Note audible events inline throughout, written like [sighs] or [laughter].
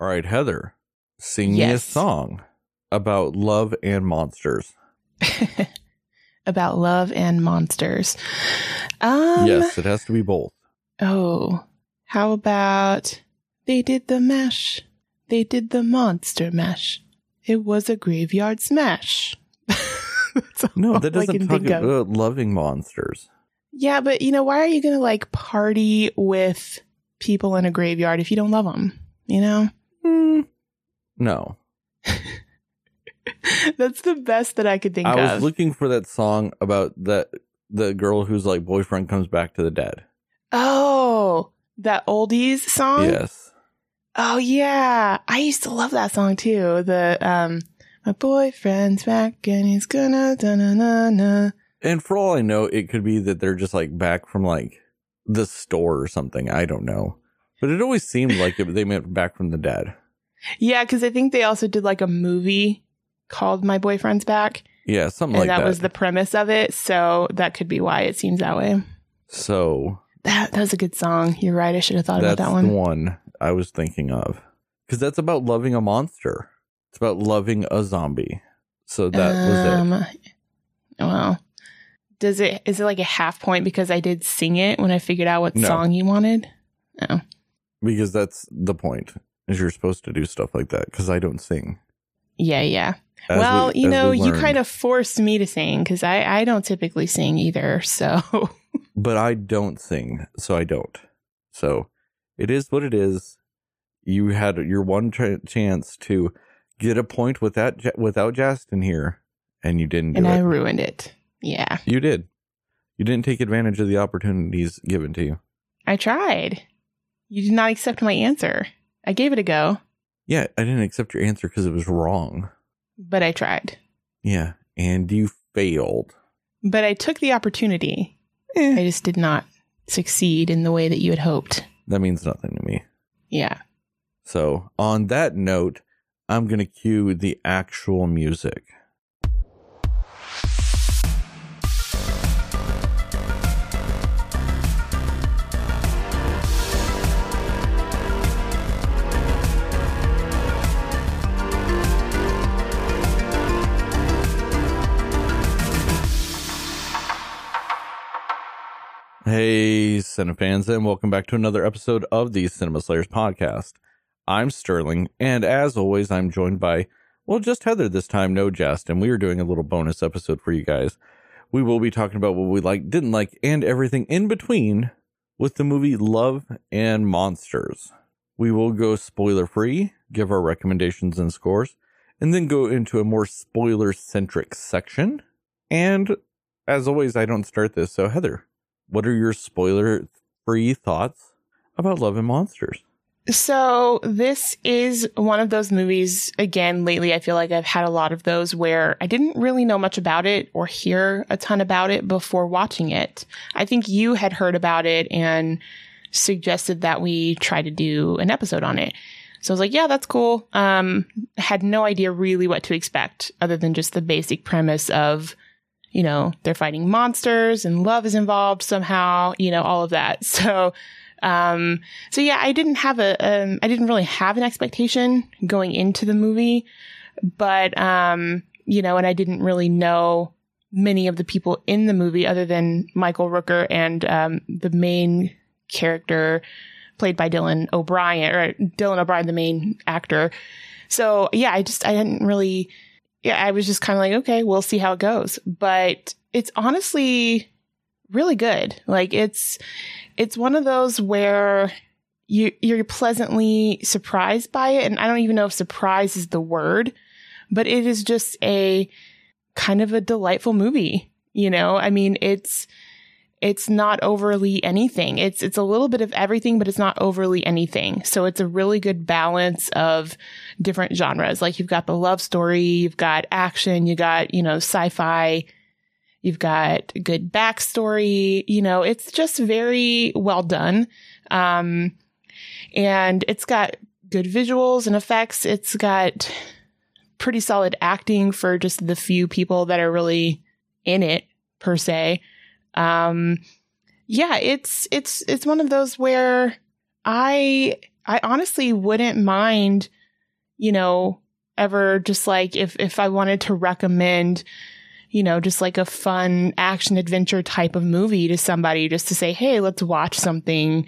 All right, Heather, sing me a song about love and monsters. [laughs] About love and monsters. Um, yes, it has to be both. Oh, how about they did the mash? They did the monster mash. It was a graveyard smash. [laughs] No, that doesn't talk think of. about loving monsters. Yeah, but you know, why are you going to like party with people in a graveyard if you don't love them? You know? Hmm. No. [laughs] That's the best that I could think I of. I was looking for that song about that the girl whose like boyfriend comes back to the dead. oh, that oldies song? Yes. Oh yeah, I used to love that song too. The um, my boyfriend's back and he's gonna da na na na. And for all I know, it could be that they're just like back from like the store or something. I don't know. But it always seemed like it, they meant back from the dead. Yeah, because I think they also did like a movie called My Boyfriend's Back, Yeah, something and like that, that. was the premise of it. So that could be why it seems that way. so That that was a good song. You're right. I should have thought about that one. the one I was thinking of. Because that's about loving a monster. It's about loving a zombie. So that was it. um, Well, does it is it like a half point because I did sing it when I figured out what No. song you wanted? Oh, Because that's the point. Is you're supposed to do stuff like that. Because I don't sing. yeah, yeah. As well, we- you know, we you kind of forced me to sing because I, I don't typically sing either. So, [laughs] but I don't sing, so I don't. So it is what it is. You had your one tra- chance to get a point with that without Justin here, and you didn't do and it. I ruined it. Yeah, you did. You didn't take advantage of the opportunities given to you. I tried. You did not accept my answer. I gave it a go, Yeah, I didn't accept your answer because it was wrong. but I tried. Yeah, and you failed. But I took the opportunity. Eh, I just did not succeed in the way that you had hoped. that means nothing to me. Yeah. So, on that note, I'm going to cue the actual music. Hey, Cinefans, and welcome back to another episode of the Cinema Slayers podcast. I'm Sterling, and as always, I'm joined by, well, just Heather this time, no jest, and we are doing a little bonus episode for you guys. We will be talking about what we like, didn't like, and everything in between with the movie Love and Monsters. We will go spoiler free, give our recommendations and scores, and then go into a more spoiler centric section. And as always, I don't start this, so Heather, what are your spoiler free thoughts about Love and Monsters? So this is one of those movies. Again, lately, I feel like I've had a lot of those where I didn't really know much about it or hear a ton about it before watching it. I think you had heard about it and suggested that we try to do an episode on it. So I was like, yeah, that's cool. Um, had no idea really what to expect other than just the basic premise of, you know, they're fighting monsters and love is involved somehow, you know, all of that. [laughs] So, um, so yeah, I didn't have a, um, I didn't really have an expectation going into the movie, but, um, you know, and I didn't really know many of the people in the movie other than Michael Rooker and, um, the main character played by Dylan O'Brien or Dylan O'Brien, the main actor. So yeah, I just, I didn't really, yeah, I was just kind of like, okay, we'll see how it goes. But it's honestly really good. Like it's, it's one of those where you you're pleasantly surprised by it and I don't even know if surprise is the word, but it is just a kind of a delightful movie, you know? I mean, it's it's not overly anything. It's it's a little bit of everything, but it's not overly anything. So it's a really good balance of different genres. Like you've got the love story, you've got action, you got, you know, sci-fi, You've got good backstory. You know, it's just very well done. Um, and it's got good visuals and effects. It's got pretty solid acting for just the few people that are really in it per se. Um, yeah, it's, it's, it's one of those where I I honestly wouldn't mind, you know, ever just like if if I wanted to recommend, you know, just like a fun action adventure type of movie to somebody just to say, "Hey, let's watch something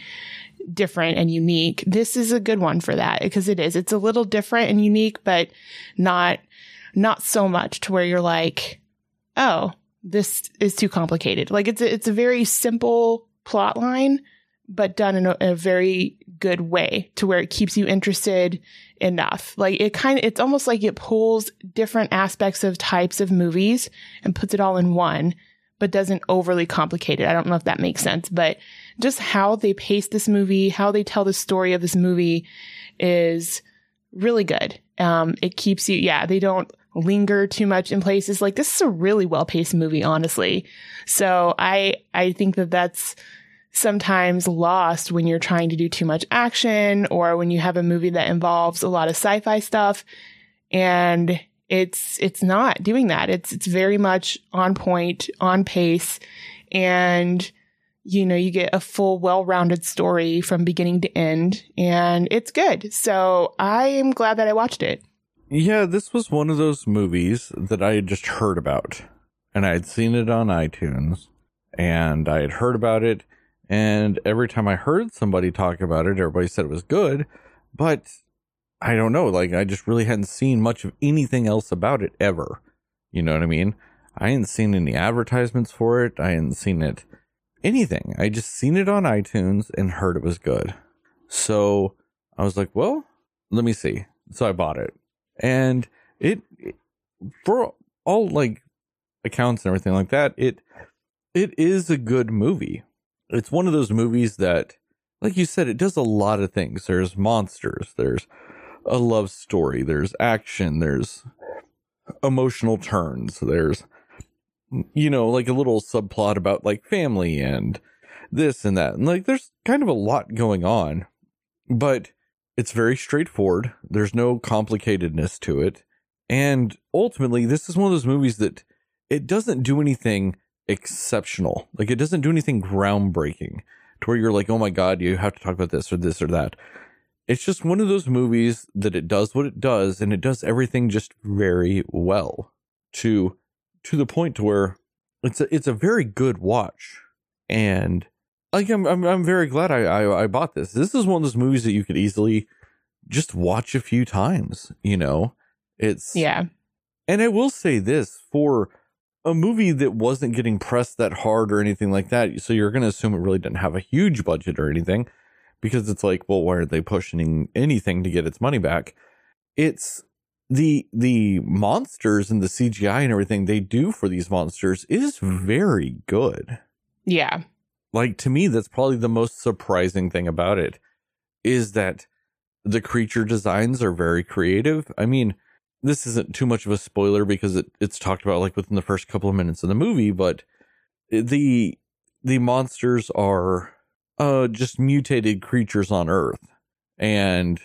different and unique." This is a good one for that because it is. It's a little different and unique, but not not so much to where you're like, "Oh, this is too complicated." Like it's a, it's a very simple plot line, but done in a, a very good way to where it keeps you interested enough. Like it kind of, it's almost like it pulls different aspects of types of movies and puts it all in one, but doesn't overly complicate it. I don't know if that makes sense, but just how they pace this movie, how they tell the story of this movie is really good. Um, it keeps you, yeah, they don't linger too much in places. Like this is a really well paced movie, honestly. So I, I think that that's, sometimes lost when you're trying to do too much action or when you have a movie that involves a lot of sci-fi stuff. And it's it's not doing that. It's it's very much on point on pace. And you know you get a full well-rounded story from beginning to end and it's good. So i am glad that i watched it yeah this was one of those movies that i had just heard about and i had seen it on itunes and i had heard about it and every time I heard somebody talk about it, everybody said it was good. But I don't know. Like, I just really hadn't seen much of anything else about it ever. You know what I mean? I hadn't seen any advertisements for it. I hadn't seen it anything. I just seen it on iTunes and heard it was good. So I was like, well, let me see. So I bought it. And it, for all like accounts and everything like that, it it is a good movie it's one of those movies that, like you said, it does a lot of things. There's monsters, there's a love story, there's action, there's emotional turns, there's, you know, like a little subplot about like family and this and that. And like there's kind of a lot going on, but it's very straightforward. There's no complicatedness to it. And ultimately, this is one of those movies that it doesn't do anything exceptional. Like it doesn't do anything groundbreaking to where you're like, oh my God, you have to talk about this or this or that. It's just one of those movies that it does what it does and it does everything just very well to to the point to where it's a it's a very good watch. And like I'm I'm, I'm very glad I, I I bought this. This is one of those movies that you could easily just watch a few times, you know. It's Yeah. And I will say this for a movie that wasn't getting pressed that hard or anything like that. So you're going to assume it really didn't have a huge budget or anything because it's like, well, why are they pushing anything to get its money back? It's the the monsters and the CGI and everything they do for these monsters is very good. Yeah. Like to me that's probably the most surprising thing about it is that the creature designs are very creative. I mean, this isn't too much of a spoiler because it, it's talked about like within the first couple of minutes of the movie, but the the monsters are uh just mutated creatures on Earth. And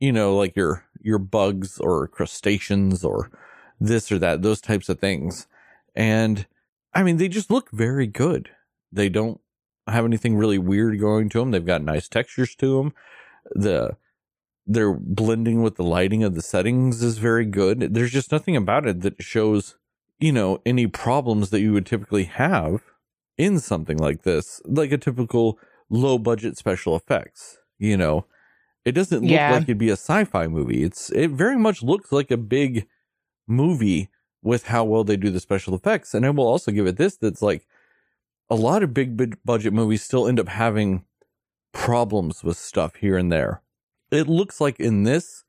you know, like your your bugs or crustaceans or this or that, those types of things. And I mean, they just look very good. They don't have anything really weird going to them. They've got nice textures to them. The their blending with the lighting of the settings is very good. There's just nothing about it that shows, you know, any problems that you would typically have in something like this, like a typical low budget special effects, you know. It doesn't look yeah. like it'd be a sci-fi movie. It's it very much looks like a big movie with how well they do the special effects. And I will also give it this that's like a lot of big budget movies still end up having problems with stuff here and there it looks like in this,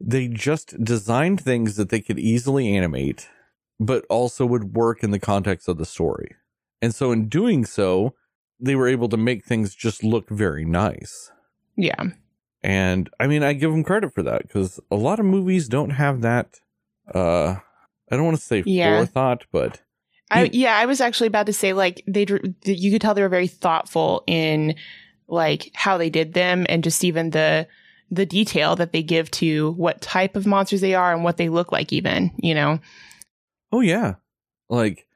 they just designed things that they could easily animate, but also would work in the context of the story. And so, in doing so, they were able to make things just look very nice. Yeah. And I mean, I give them credit for that because a lot of movies don't have that. Uh, I don't want to say yeah. forethought, but I, yeah, I was actually about to say like they you could tell they were very thoughtful in like how they did them and just even the the detail that they give to what type of monsters they are and what they look like even, you know. Oh yeah. Like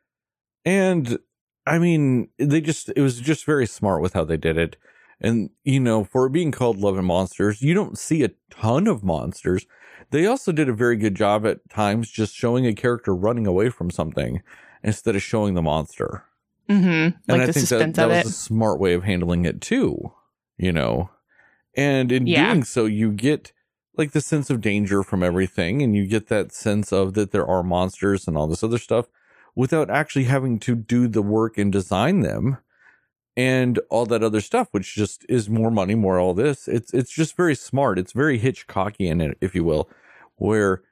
and I mean, they just it was just very smart with how they did it. And, you know, for being called Love and Monsters, you don't see a ton of monsters. They also did a very good job at times just showing a character running away from something instead of showing the monster. Mm-hmm. And Like I the think that, that was it. a smart way of handling it too, you know. And in Yeah. doing so, you get like the sense of danger from everything, and you get that sense of that there are monsters and all this other stuff without actually having to do the work and design them and all that other stuff, which just is more money, more all this. It's it's just very smart. It's very Hitchcockian, if you will, where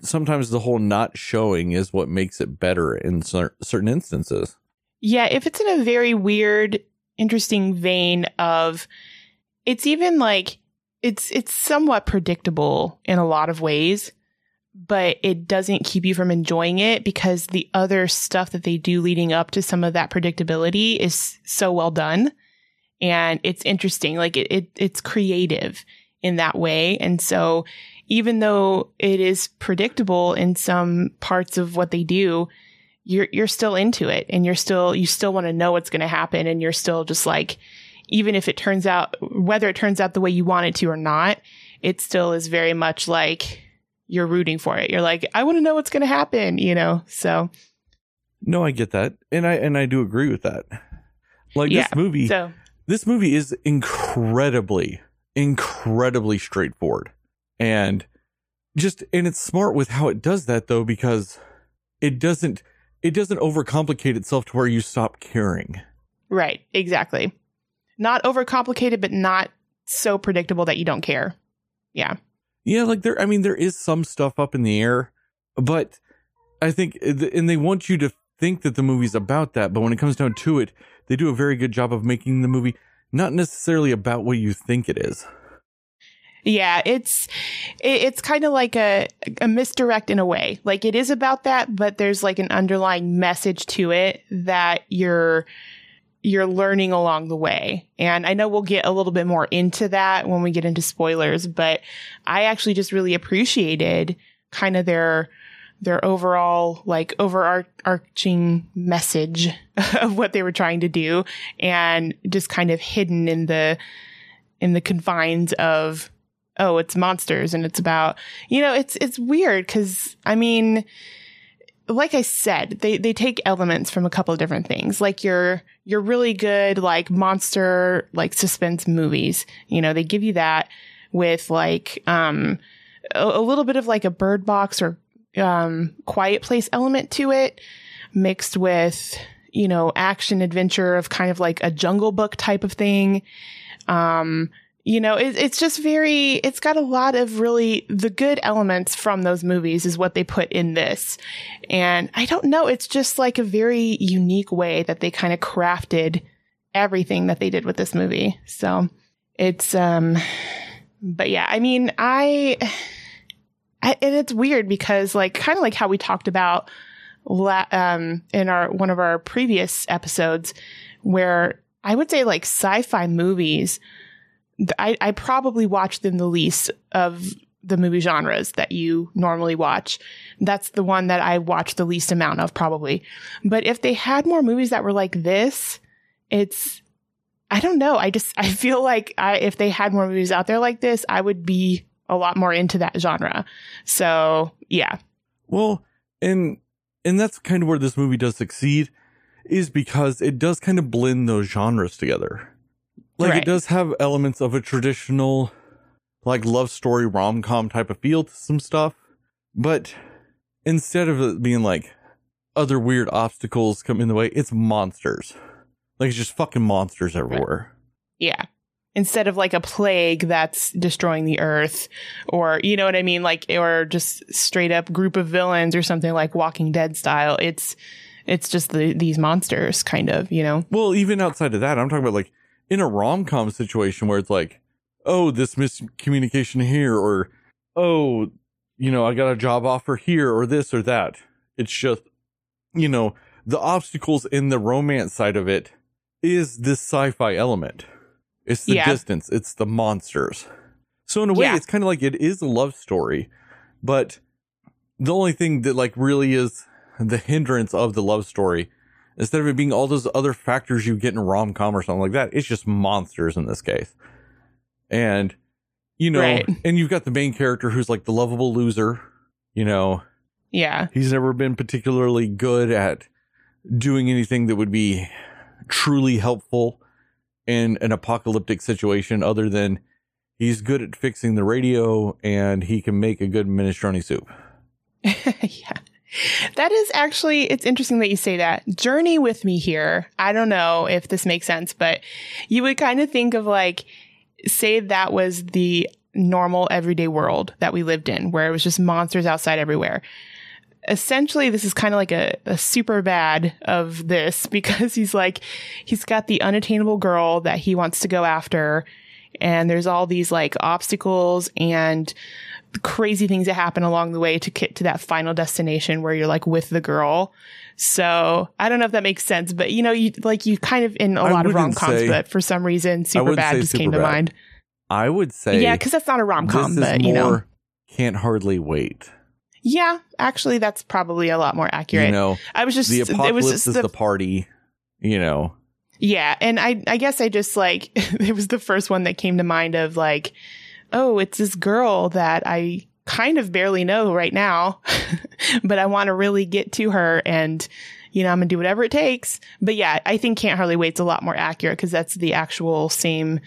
sometimes the whole not showing is what makes it better in cer- certain instances. Yeah, if it's in a very weird, interesting vein of it's even like it's it's somewhat predictable in a lot of ways, but it doesn't keep you from enjoying it because the other stuff that they do leading up to some of that predictability is so well done and it's interesting. Like it, it it's creative in that way. And so even though it is predictable in some parts of what they do, you're you're still into it and you're still you still want to know what's going to happen and you're still just like even if it turns out whether it turns out the way you want it to or not it still is very much like you're rooting for it. You're like i want to know what's going to happen you know? So. No, I get that, and I and I do agree with that. Like Yeah, this movie, so. this movie is incredibly, incredibly straightforward, and just and it's smart with how it does that though because it doesn't it doesn't overcomplicate itself to where you stop caring. right exactly not overcomplicated but not so predictable that you don't care yeah Yeah, like there. I mean, there is some stuff up in the air, but I think, and they want you to think that the movie's about that. But when it comes down to it, they do a very good job of making the movie not necessarily about what you think it is. Yeah, it's it, it's kind of like a a misdirect in a way. Like it is about that, but there's like an underlying message to it that you're you're learning along the way. And I know we'll get a little bit more into that when we get into spoilers, but I actually just really appreciated kind of their their overall like overarching message [laughs] of what they were trying to do and just kind of hidden in the in the confines of oh it's monsters and it's about you know it's it's weird cuz i mean like i said they they take elements from a couple of different things. Like your your really good like monster like suspense movies you know they give you that with like um a, a little bit of like a bird box or um quiet place element to it mixed with you know action adventure of kind of like a jungle book type of thing. Um you know it, it's just very it's got a lot of really the good elements from those movies is what they put in this. And i don't know it's just like a very unique way that they kind of crafted everything that they did with this movie. So it's um but yeah i mean i, I and it's weird because like kind of like how we talked about la- um in our one of our previous episodes where i would say like sci-fi movies I, I probably watch them the least of the movie genres that you normally watch. That's the one that I watch the least amount of, probably. But if they had more movies that were like this, it's, I don't know. I just, [laughs] I feel like I, if they had more movies out there like this, I would be a lot more into that genre. So, yeah. Well, and and that's kind of where this movie does succeed, is because it does kind of blend those genres together. Like Right. it does have elements of a traditional, like love story rom com type of feel to some stuff, but instead of it being like other weird obstacles come in the way, it's monsters. Like it's just fucking monsters everywhere. Yeah. Instead of like a plague that's destroying the earth or, you know what I mean? Like, or just straight up group of villains or something like Walking Dead style. It's, it's just the, these monsters kind of, you know? Well, even outside of that, I'm talking about like in a rom com situation where it's like, oh, this miscommunication here, or oh, you know, I got a job offer here, or this or that. It's just, you know, the obstacles in the romance side of it is this sci fi element. It's the Yeah. distance, it's the monsters. So, in a way, Yeah. it's kind of like it is a love story, but the only thing that like really is the hindrance of the love story instead of it being all those other factors you get in rom com or something like that, it's just monsters in this case. And you know, Right. and you've got the main character who's like the lovable loser. You know, Yeah. he's never been particularly good at doing anything that would be truly helpful in an apocalyptic situation other than he's good at fixing the radio and he can make a good minestrone soup. [laughs] yeah. [laughs] That is actually, it's interesting that you say that. Journey with me here. I don't know if this makes sense, but you would kind of think of like, say that was the normal everyday world that we lived in, where it was just monsters outside everywhere. Essentially, this is kind of like a, a Superbad of this [laughs] because he's like, he's got the unattainable girl that he wants to go after. And there's all these like obstacles and crazy things that happen along the way to get to that final destination where you're like with the girl. So I don't know if that makes sense, but you know, you like you kind of in a I lot of rom coms, but for some reason, Superbad just came to mind. I would say Yeah, because that's not a rom com, but more you know, can't hardly wait. yeah, actually, that's probably a lot more accurate. You know, I was just the it apocalypse was just is the, the party. You know, yeah, and I I guess I just like [laughs] it was the first one that came to mind of like, oh, it's this girl that I kind of barely know right now, [laughs] but I want to really get to her and. You know, I'm gonna do whatever it takes. But yeah, I think Can't Hardly Wait's a lot more accurate because that's the actual same,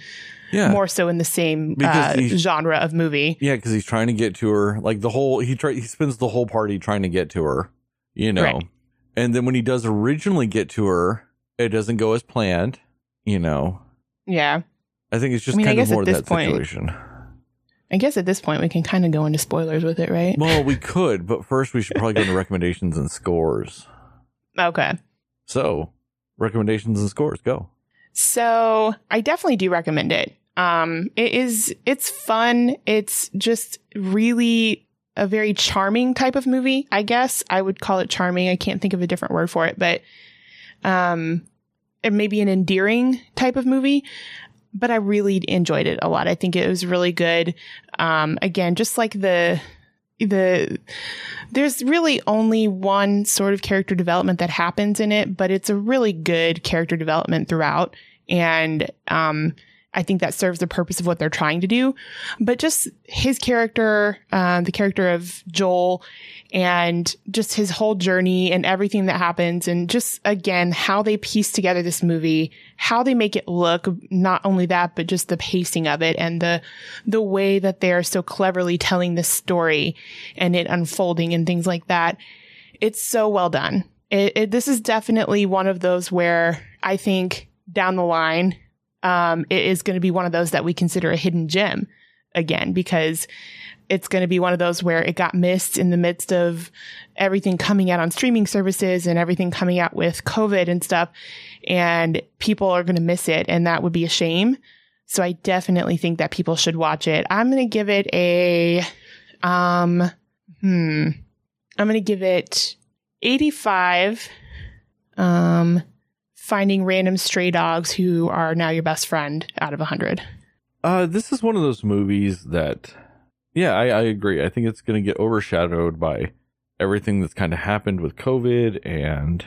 yeah, more so in the same uh, genre of movie. yeah, because he's trying to get to her. Like the whole he try he spends the whole party trying to get to her. You know, Right. and then when he does originally get to her, it doesn't go as planned. You know, Yeah. I think it's just I mean, kind of more of that point- situation. I guess at this point we can kind of go into spoilers with it, right? Well, we could, but first we should probably go into recommendations and scores. Okay. So, recommendations and scores, go. So I definitely do recommend it. Um, it is, it's fun. It's just really a very charming type of movie. I guess I would call it charming. I can't think of a different word for it, but, um, it may be an endearing type of movie, but I really enjoyed it a lot. I think it was really good. Um, again, just like the, the, there's really only one sort of character development that happens in it, but it's a really good character development throughout. And, um, I think that serves the purpose of what they're trying to do. But just his character, um, the character of Joel, and just his whole journey and everything that happens, and just again, how they piece together this movie, how they make it look, not only that, but just the pacing of it and the, the way that they are so cleverly telling this story and it unfolding and things like that. It's so well done. It, it, this is definitely one of those where I think down the line, um, it is going to be one of those that we consider a hidden gem again because it's going to be one of those where it got missed in the midst of everything coming out on streaming services and everything coming out with COVID and stuff. And people are going to miss it. And that would be a shame. So I definitely think that people should watch it. I'm going to give it a, um, hmm, I'm going to give it 85. Um, finding random stray dogs who are now your best friend out of 100. Uh, this is one of those movies that, yeah, I, I agree. I think it's going to get overshadowed by everything that's kind of happened with COVID and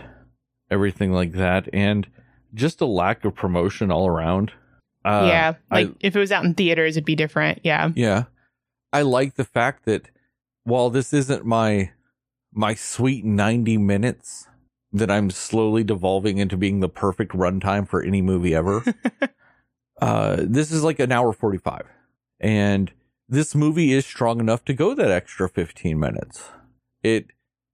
everything like that, and just a lack of promotion all around. Uh, yeah. Like I, if it was out in theaters, it'd be different. Yeah. yeah, I like the fact that while this isn't my my sweet ninety minutes, that I'm slowly devolving into being the perfect runtime for any movie ever. [laughs] uh, this is like an hour 45. And this movie is strong enough to go that extra 15 minutes. It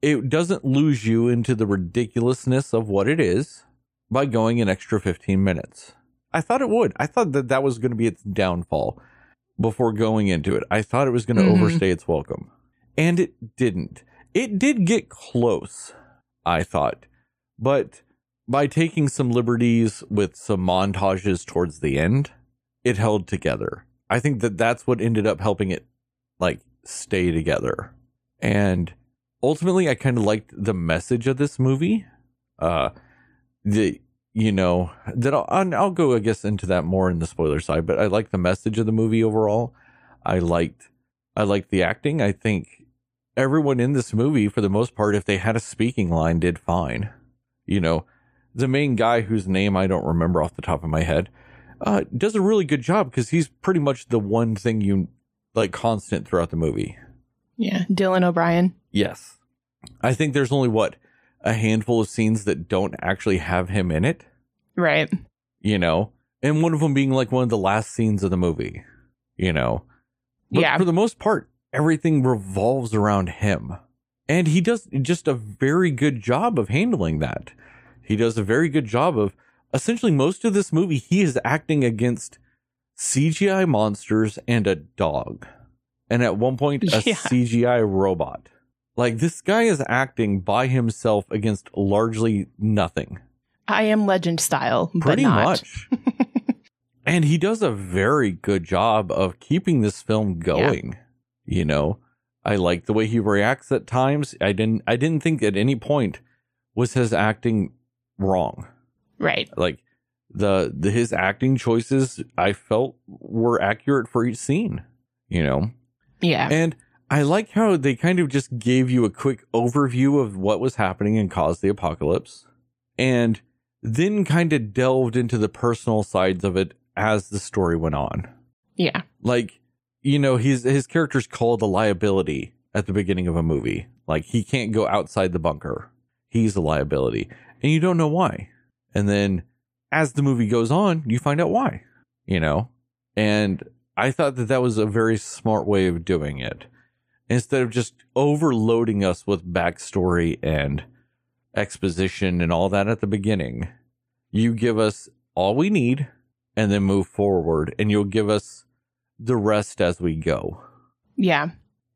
it doesn't lose you into the ridiculousness of what it is by going an extra 15 minutes. I thought it would. I thought that that was going to be its downfall before going into it. I thought it was going to Mhm. overstay its welcome. And it didn't. It did get close, I thought. But by taking some liberties with some montages towards the end, it held together. I think that that's what ended up helping it like stay together. And ultimately I kind of liked the message of this movie. Uh the you know, that I'll, I'll go I guess into that more in the spoiler side, but I like the message of the movie overall. I liked I liked the acting. I think everyone in this movie for the most part if they had a speaking line did fine you know the main guy whose name I don't remember off the top of my head, uh, does a really good job because he's pretty much the one thing you like constant throughout the movie. Yeah. Dylan O'Brien. Yes. I think there's only what a handful of scenes that don't actually have him in it, Right. you know, and one of them being like one of the last scenes of the movie, you know. But Yeah. for the most part, everything revolves around him. And he does just a very good job of handling that. He does a very good job of essentially most of this movie, he is acting against CGI monsters and a dog. And at one point, a [laughs] Yeah. CGI robot. Like this guy is acting by himself against largely nothing. I am legend style, but Pretty not. much. [laughs] and he does a very good job of keeping this film going. You know, I like the way he reacts at times. I didn't I didn't think at any point was his acting wrong. Right. Like the the his acting choices I felt were accurate for each scene, you know. Yeah. And I like how they kind of just gave you a quick overview of what was happening and caused the apocalypse, and then kind of delved into the personal sides of it as the story went on. yeah. Like, you know, his his character's called a liability at the beginning of a movie. Like he can't go outside the bunker. He's a liability. And you don't know why. And then as the movie goes on, you find out why, you know? And I thought that that was a very smart way of doing it. Instead of just overloading us with backstory and exposition and all that at the beginning, you give us all we need and then move forward, and you'll give us the rest as we go. Yeah.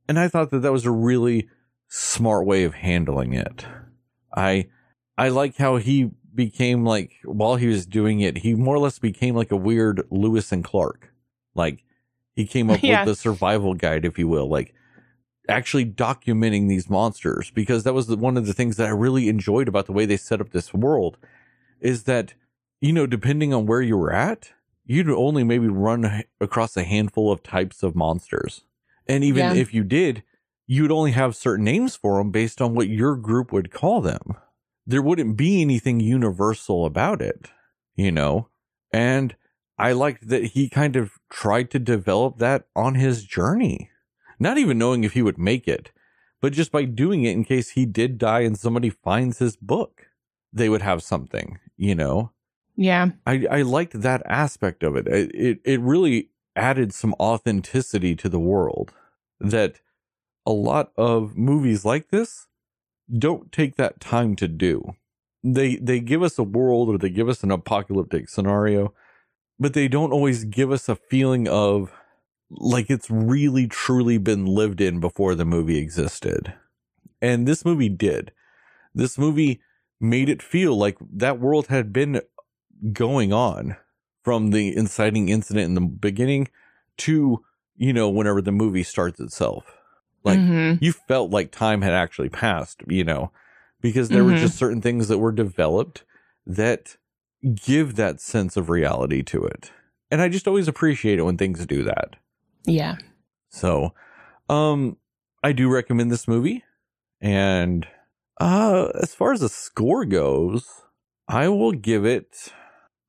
And I thought that that was a really smart way of handling it. I I like how he became like while he was doing it, he more or less became like a weird Lewis and Clark. Like he came up [laughs] Yeah. with the survival guide, if you will, like actually documenting these monsters because that was the, one of the things that I really enjoyed about the way they set up this world is that you know depending on where you were at, you'd only maybe run across a handful of types of monsters. And even Yeah. if you did, you'd only have certain names for them based on what your group would call them. There wouldn't be anything universal about it, you know? And I liked that he kind of tried to develop that on his journey, not even knowing if he would make it, but just by doing it in case he did die and somebody finds his book, they would have something, you know? Yeah. I, I liked that aspect of it. It, it. it really added some authenticity to the world that a lot of movies like this don't take that time to do. They they give us a world or they give us an apocalyptic scenario, but they don't always give us a feeling of like it's really truly been lived in before the movie existed. And this movie did. This movie made it feel like that world had been going on from the inciting incident in the beginning to you know whenever the movie starts itself like Mhm. you felt like time had actually passed you know because there were Mhm. just certain things that were developed that give that sense of reality to it and i just always appreciate it when things do that Yeah. so um i do recommend this movie and uh as far as the score goes i will give it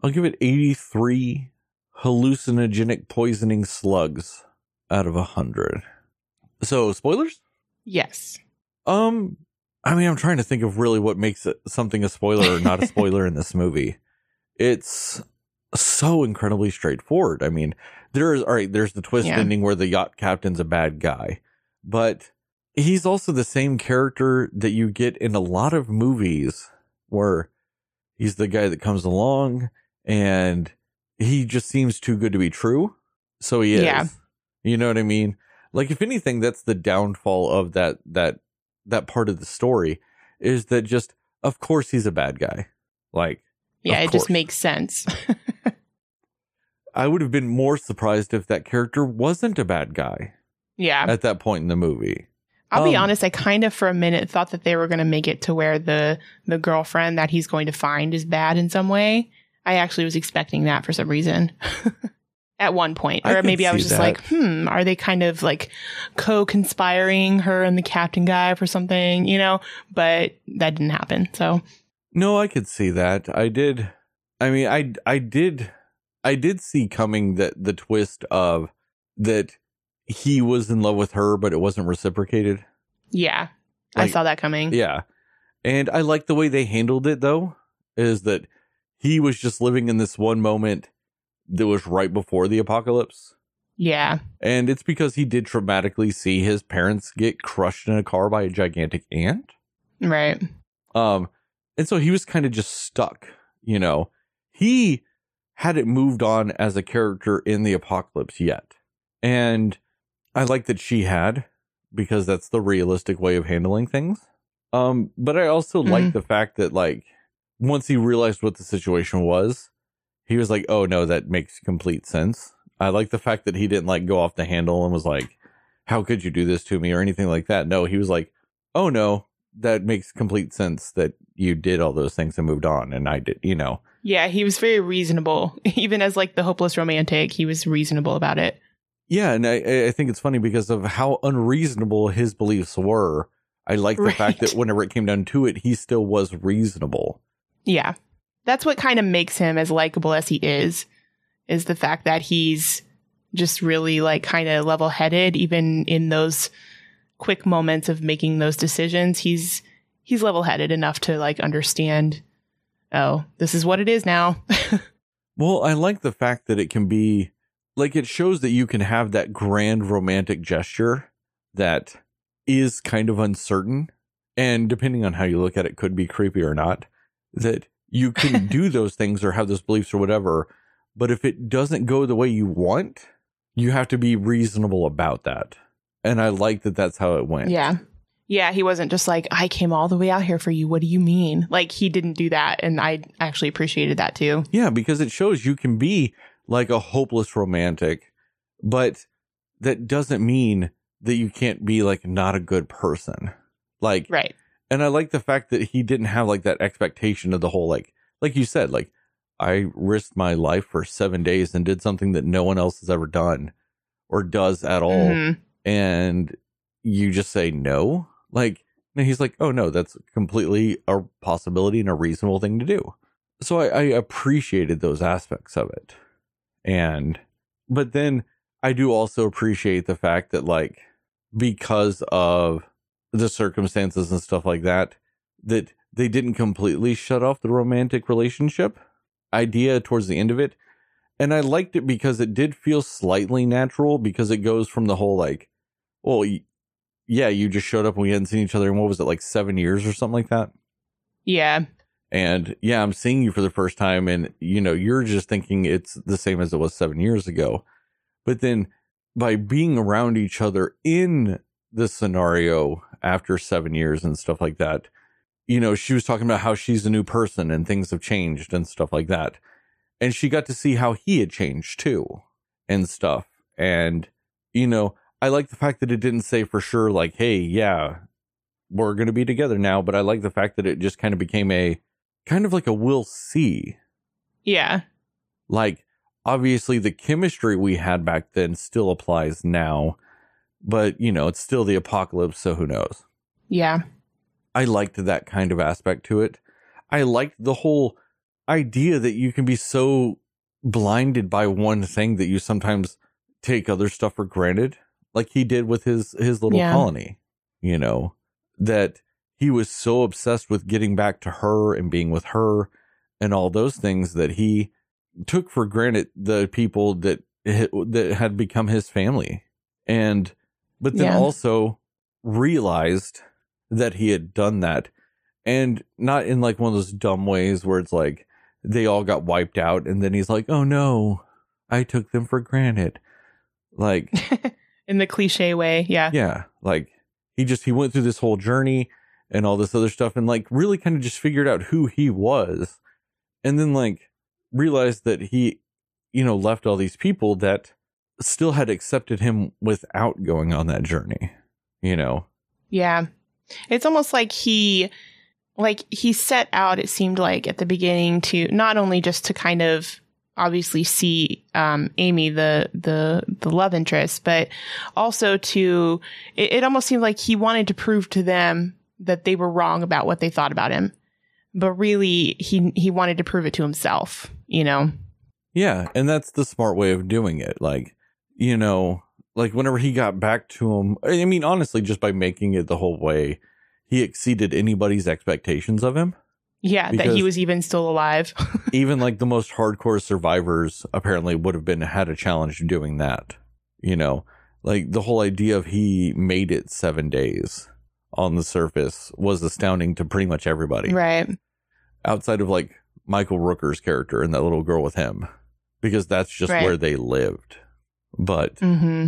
i'll give it 83 hallucinogenic poisoning slugs out of a 100 so spoilers Yes. um i mean i'm trying to think of really what makes it something a spoiler or not a [laughs] spoiler in this movie it's so incredibly straightforward i mean there's all right there's the twist Yeah. ending where the yacht captain's a bad guy but he's also the same character that you get in a lot of movies where he's the guy that comes along and he just seems too good to be true so he is Yeah. you know what i mean like if anything that's the downfall of that that that part of the story is that just of course he's a bad guy like Yeah. It just makes sense. [laughs] i would have been more surprised if that character wasn't a bad guy yeah. at that point in the movie I'll be Um, honest, I kind of for a minute thought that they were going to make it to where the the girlfriend that he's going to find is bad in some way. I actually was expecting that for some reason. [laughs] At one point, or could maybe I was just that. like, "Hmm, are they kind of like co-conspiring her and the captain guy for something?" You know, but that didn't happen. So No, I could see that. I did. I mean, I I did I did see coming that the twist of that he was in love with her, but it wasn't reciprocated. Yeah. I saw that coming. Yeah, and I like the way they handled it though. Is that he was just living in this one moment that was right before the apocalypse. Yeah. And it's because he did traumatically see his parents get crushed in a car by a gigantic ant. Right. Um, and so he was kind of just stuck, you know. He hadn't moved on as a character in the apocalypse yet. And I like that she had, because that's the realistic way of handling things. Um, but I also like Mhm. the fact that like once he realized what the situation was, he was like, Oh no, that makes complete sense. I like the fact that he didn't like go off the handle and was like, How could you do this to me or anything like that? No, he was like, Oh no, that makes complete sense that you did all those things and moved on and I did, you know. Yeah, he was very reasonable. [laughs] Even as like the hopeless romantic, he was reasonable about it. Yeah, and I, I think it's funny because of how unreasonable his beliefs were. I like the fact that whenever it came down to it, he still was reasonable. Yeah. That's what kind of makes him as likable as he is, is the fact that he's just really like kind of level headed, even in those quick moments of making those decisions. He's he's level headed enough to like understand, oh, this is what it is now. [laughs] Well, I like the fact that it can be like it shows that you can have that grand romantic gesture that is kind of uncertain and depending on how you look at it could be creepy or not that you can [laughs] do those things or have those beliefs or whatever but if it doesn't go the way you want you have to be reasonable about that and i like that that's how it went yeah. Yeah, he wasn't just like, I came all the way out here for you. What do you mean? Like, he didn't do that. And I actually appreciated that too. Yeah, because it shows you can be like a hopeless romantic, but that doesn't mean that you can't be like not a good person. Like, Right. And I like the fact that he didn't have like that expectation of the whole, like, like you said, like, I risked my life for seven days and did something that no one else has ever done or does at all. Mhm. And you just say no. Like, and he's like, oh no, that's completely a possibility and a reasonable thing to do. So I, I appreciated those aspects of it. And, but then I do also appreciate the fact that, like, because of the circumstances and stuff like that, that they didn't completely shut off the romantic relationship idea towards the end of it. And I liked it because it did feel slightly natural because it goes from the whole, like, well, yeah, you just showed up and we hadn't seen each other in what was it, like seven years or something like that? Yeah. and yeah i'm seeing you for the first time and you know you're just thinking it's the same as it was seven years ago but then by being around each other in this scenario after seven years and stuff like that you know she was talking about how she's a new person and things have changed and stuff like that and she got to see how he had changed too and stuff and you know i like the fact that it didn't say for sure like hey yeah we're going to be together now but i like the fact that it just kind of became a kind of like a we'll see. Yeah. Like, obviously, the chemistry we had back then still applies now, but you know, it's still the apocalypse, so who knows? Yeah. I liked that kind of aspect to it. I liked the whole idea that you can be so blinded by one thing that you sometimes take other stuff for granted, like he did with his his little Yeah. colony. You know that he was so obsessed with getting back to her and being with her and all those things that he took for granted the people that that had become his family and but then Yeah. also realized that he had done that and not in like one of those dumb ways where it's like they all got wiped out and then he's like oh no i took them for granted like [laughs] In the cliche way. Yeah. yeah like he just he went through this whole journey and all this other stuff and like really kind of just figured out who he was and then like realized that he you know left all these people that still had accepted him without going on that journey you know Yeah. It's almost like he like he set out it seemed like at the beginning to not only just to kind of obviously see um Amy the the the love interest but also to it, it almost seemed like he wanted to prove to them that they were wrong about what they thought about him but really he he wanted to prove it to himself, you know. Yeah, and that's the smart way of doing it. Like, you know, like whenever he got back to him, I mean, honestly, just by making it the whole way, he exceeded anybody's expectations of him. Yeah, that he was even still alive. [laughs] Even like the most hardcore survivors apparently would have been had a challenge doing that. You know, like the whole idea of he made it seven days on the surface was astounding to pretty much everybody. right. outside of like Michael Rooker's character and that little girl with him, because that's just Right. where they lived. But hmm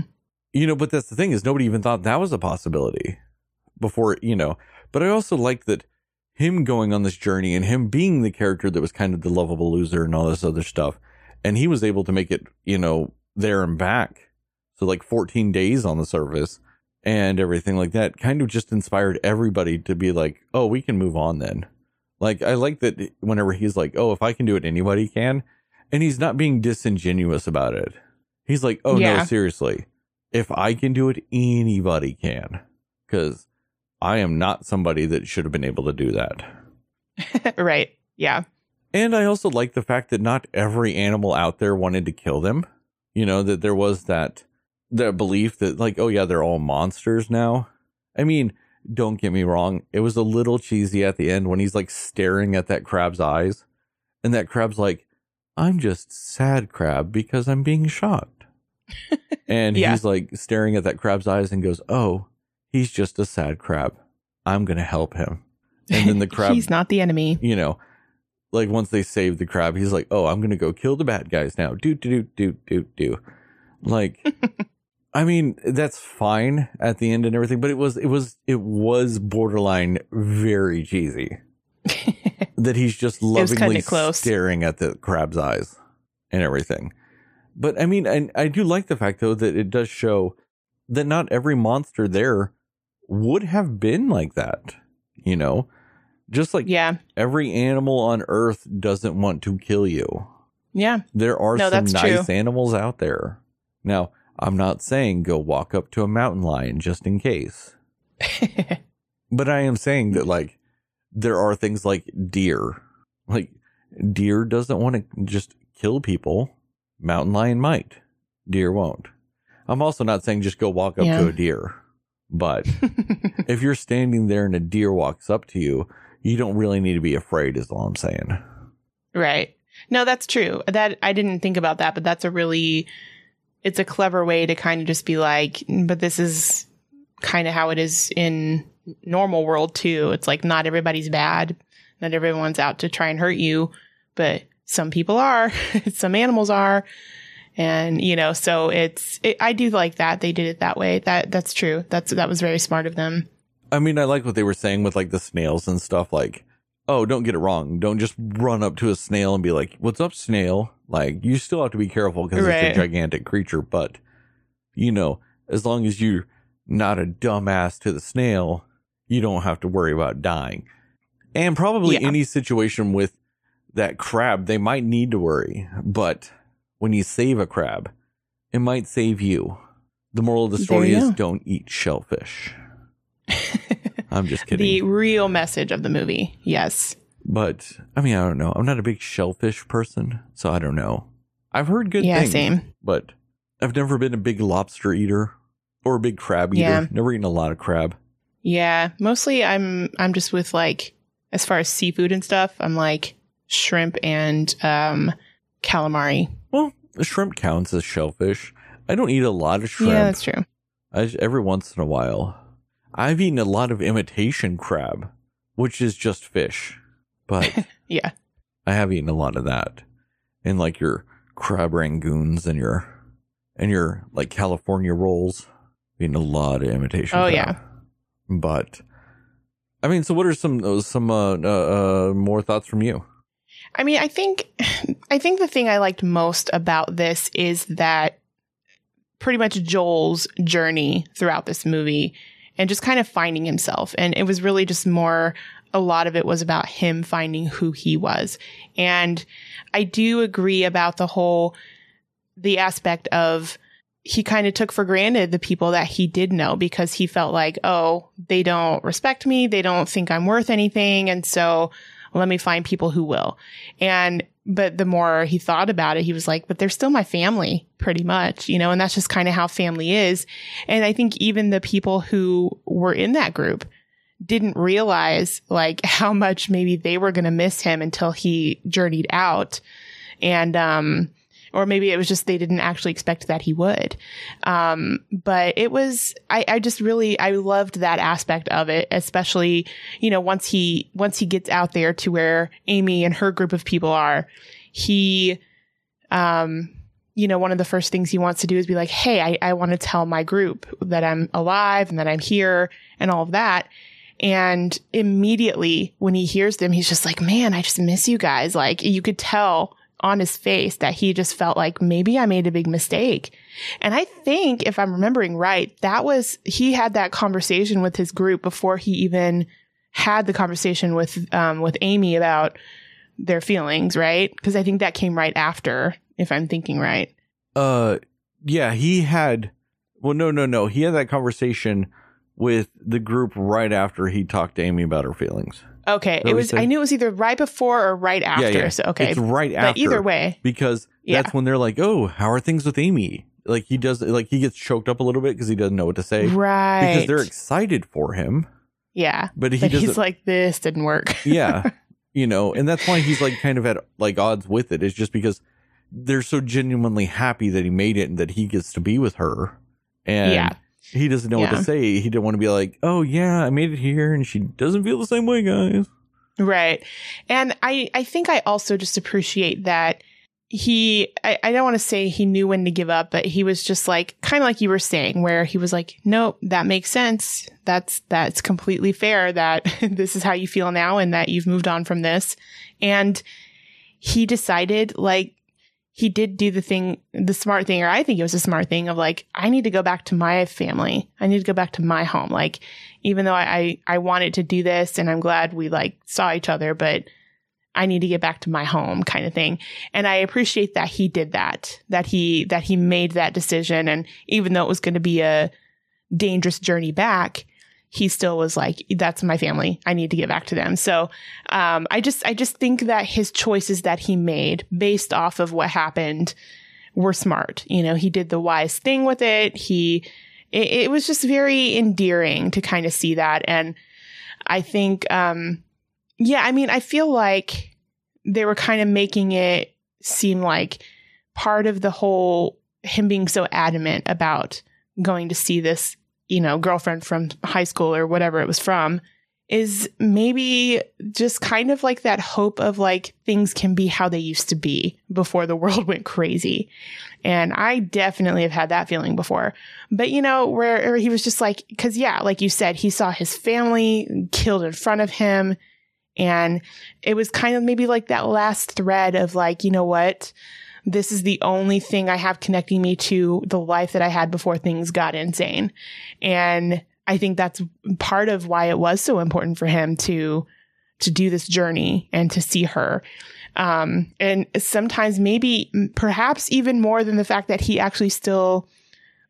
you know, but that's the thing is nobody even thought that was a possibility before, you know. But I also like that him going on this journey and him being the character that was kind of the lovable loser and all this other stuff, and he was able to make it, you know, there and back. So like 14 days on the surface and everything like that kind of just inspired everybody to be like, oh, we can move on then. Like I like that whenever he's like, oh, if I can do it, anybody can, and he's not being disingenuous about it. He's like, oh no, seriously, if I can do it, anybody can, because I am not somebody that should have been able to do that. [laughs] right. Yeah. And I also like the fact that not every animal out there wanted to kill them. You know, that there was that that belief that like, oh yeah, they're all monsters now. I mean, don't get me wrong, it was a little cheesy at the end when he's like staring at that crab's eyes. And that crab's like, I'm just sad crab because I'm being shot. [laughs] and Yeah. he's like staring at that crab's eyes and goes, Oh, he's just a sad crab. I'm gonna help him. And then the [laughs] crab He's not the enemy. you know, like once they save the crab, he's like, "Oh, I'm gonna go kill the bad guys now." Do do do do do. Do. Like, [laughs] I mean, that's fine at the end and everything, but it was it was it was borderline very cheesy that he's just lovingly close. staring at the crab's eyes and everything. But I mean, and I do like the fact though that it does show that not every monster there would have been like that. You know, just like yeah. every animal on earth doesn't want to kill you. Yeah. There are No, some nice true. animals out there. Now, I'm not saying go walk up to a mountain lion just in case, [laughs] but I am saying that like there are things like deer. Like deer doesn't want to just kill people. Mountain lion might. Deer won't. I'm also not saying just go walk up Yeah. to a deer. But [laughs] if you're standing there and a deer walks up to you, you don't really need to be afraid is all I'm saying. Right. No, that's true. That I didn't think about that, but that's a really it's a clever way to kind of just be like, mm, but this is kind of how it is in normal world too. It's like not everybody's bad. Not everyone's out to try and hurt you, but some people are. [laughs] some animals are. And, you know, so it's it, I do like that they did it that way. That that's true. That's that was very smart of them. I mean, I like what they were saying with like the snails and stuff. Like, oh, don't get it wrong. Don't just run up to a snail and be like, "What's up, snail?" Like, you still have to be careful because it's a gigantic creature. But you know, as long as you're not a dumbass to the snail, you don't have to worry about dying. And probably Yeah. any situation with that crab, they might need to worry. But when you save a crab, it might save you. The moral of the story is go. don't eat shellfish. [laughs] I'm just kidding. the real message of the movie. Yes. But I mean, I don't know. I'm not a big shellfish person, so I don't know. I've heard good yeah, things, same. but I've never been a big lobster eater or a big crab eater. Yeah. Never eaten a lot of crab. Yeah, mostly I'm I'm just with like as far as seafood and stuff, I'm like shrimp and um calamari. Well, the shrimp counts as shellfish. I don't eat a lot of shrimp. Yeah, that's true. I every once in a while. I've eaten a lot of imitation crab, which is just fish, but [laughs] Yeah. I have eaten a lot of that, and like your crab rangoons and your and your like California rolls. Eaten a lot of imitation. Oh, crab. yeah. but I mean, so what are some some uh, uh, uh more thoughts from you? I mean, I think I think the thing I liked most about this is that pretty much Joel's journey throughout this movie and just kind of finding himself. And it was really just more a lot of it was about him finding who he was. And I do agree about the whole the aspect of he kind of took for granted the people that he did know because he felt like, oh, they don't respect me, they don't think I'm worth anything, and so let me find people who will. And, but the more he thought about it, he was like, but they're still my family pretty much, you know, and that's just kind of how family is. And I think even the people who were in that group didn't realize like [laughs] how much maybe they were going to miss him until he journeyed out. And, um, or maybe it was just they didn't actually expect that he would. Um, but it was, I, I just really, I loved that aspect of it, especially, you know, once he, once he gets out there to where Aimee and her group of people are, he, um, you know, one of the first things he wants to do is be like, Hey, I, I want to tell my group that I'm alive and that I'm here and all of that. And immediately when he hears them, he's just like, man, I just miss you guys. Like you could tell on his face that he just felt like maybe I made a big mistake. And I think if I'm remembering right, that was, he had that conversation with his group before he even had the conversation with, um, with Aimee about their feelings, right? Cause I think that came right after, if I'm thinking right. Uh, yeah, he had, well, no, no, no. He had that conversation with the group right after he talked to Aimee about her feelings. Okay, it was. I knew it was either right before or right after. Yeah, yeah. So okay, It's right after. but either way, because Yeah. that's when they're like, "Oh, how are things with Aimee?" Like he does, like he gets choked up a little bit because he doesn't know what to say right? because they're excited for him, yeah, but he but he's like, this didn't work. [laughs] yeah, you know, and that's why he's like kind of at like odds with it. It's just because they're so genuinely happy that he made it and that he gets to be with her, and Yeah. He doesn't know what to say. He didn't want to be like, "Oh yeah, I made it here," and she doesn't feel the same way, guys. Right. And I, I think I also just appreciate that he, I, I don't want to say he knew when to give up, but he was just like, kind of like you were saying, where he was like, nope, that makes sense. That's, that's completely fair that [laughs] this is how you feel now and that you've moved on from this. And he decided like, he did do the thing, the smart thing, or I think it was a smart thing of like, I need to go back to my family. I need to go back to my home. Like, even though I, I, I wanted to do this and I'm glad we like saw each other, but I need to get back to my home kind of thing. And I appreciate that he did that, that he, that he made that decision. And even though it was going to be a dangerous journey back, he still was like, that's my family. I need to get back to them. So, um, I just, I just think that his choices that he made based off of what happened were smart. You know, he did the wise thing with it. He, it, it was just very endearing to kind of see that. And I think, um, yeah, I mean, I feel like they were kind of making it seem like part of the whole him being so adamant about going to see this, you know, girlfriend from high school or whatever it was from is maybe just kind of like that hope of like things can be how they used to be before the [laughs] world went crazy. And I definitely have had that feeling before. But you know, where, he was just like, cause yeah, like you said, he saw his family killed in front of him. And it was kind of maybe like that last thread of like, you know what? This is the only thing I have connecting me to the life that I had before things got insane. And I think that's part of why it was so important for him to, to do this journey and to see her. Um, and sometimes maybe perhaps even more than the fact that he actually still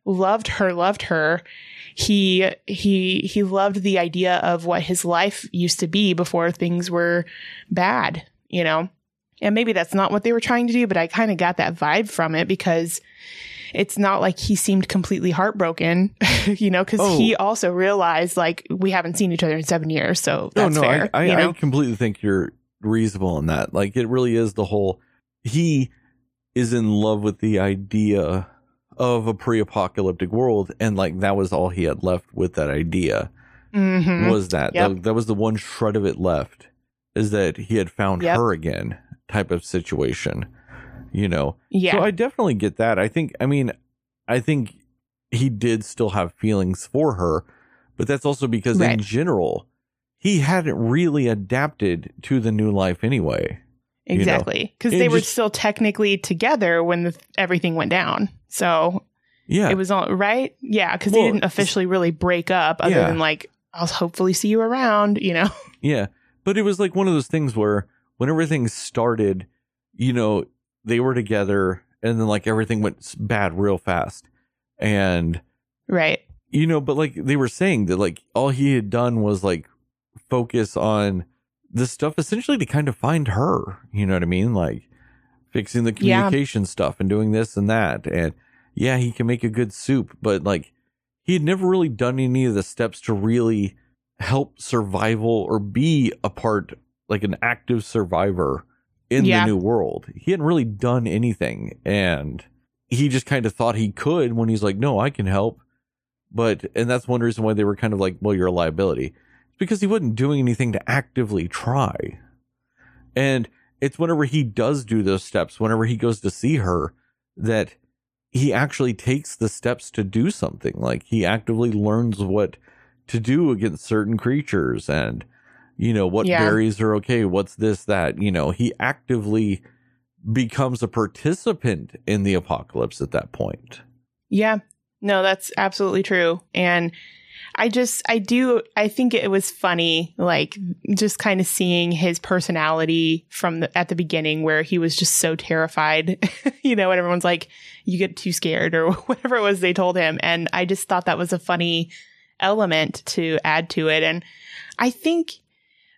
loved her, loved her. He, he, he loved the idea of what his life used to be before things were bad, you know? And maybe that's not what they were trying to do, but I kind of got that vibe from it because it's not like he seemed completely heartbroken, [laughs] you know, because Oh. he also realized like we haven't seen each other in seven years, so No, that's no, fair. I, I, you know? I completely think you're reasonable in that. Like, it really is the whole. He is in love with the idea of a pre-apocalyptic world, and like that was all he had left with that idea. Mhm. Was that Yep. that, that was the one shred of it left? Is that he had found Yep. her again? Type of situation, you know. yeah, So I definitely get that. I think, I mean, I think he did still have feelings for her, but that's also because in general, he hadn't really adapted to the new life anyway. exactly. Because it they were still technically together when the, everything went down. So Yeah. it was all right. Yeah, because Well, they didn't officially really break up, other Yeah. than like I'll hopefully see you around. You know. [laughs] yeah. But it was like one of those things where when everything started, you know, they were together and then like everything went bad real fast. And Right. you know, but like they were saying that like all he had done was like focus on this stuff essentially to kind of find her. You know what I mean? Like fixing the Yeah. communication stuff and doing this and that. And yeah, he can make a good soup, but like he had never really done any of the steps to really help survival or be a part, like an active survivor in Yeah. the new world. He hadn't really done anything. And he just kind of thought he could when he's like, no, I can help. But, and that's one reason why they were kind of like, well, you're a liability. It's because he wasn't doing anything to actively try. And it's whenever he does do those steps, whenever he goes to see her, that he actually takes the steps to do something. Like he actively learns what to do against certain creatures and, you know, what Yeah. berries are okay, what's this, that. You know, he actively becomes a participant in the apocalypse at that point. Yeah. No, that's absolutely true. And I just, I do, I think it was funny, like just kind of seeing his personality from the, at the beginning where he was just so terrified, [laughs] you know, and everyone's like, you get too scared or [laughs] whatever it was they told him. And I just thought that was a funny element to add to it. And I think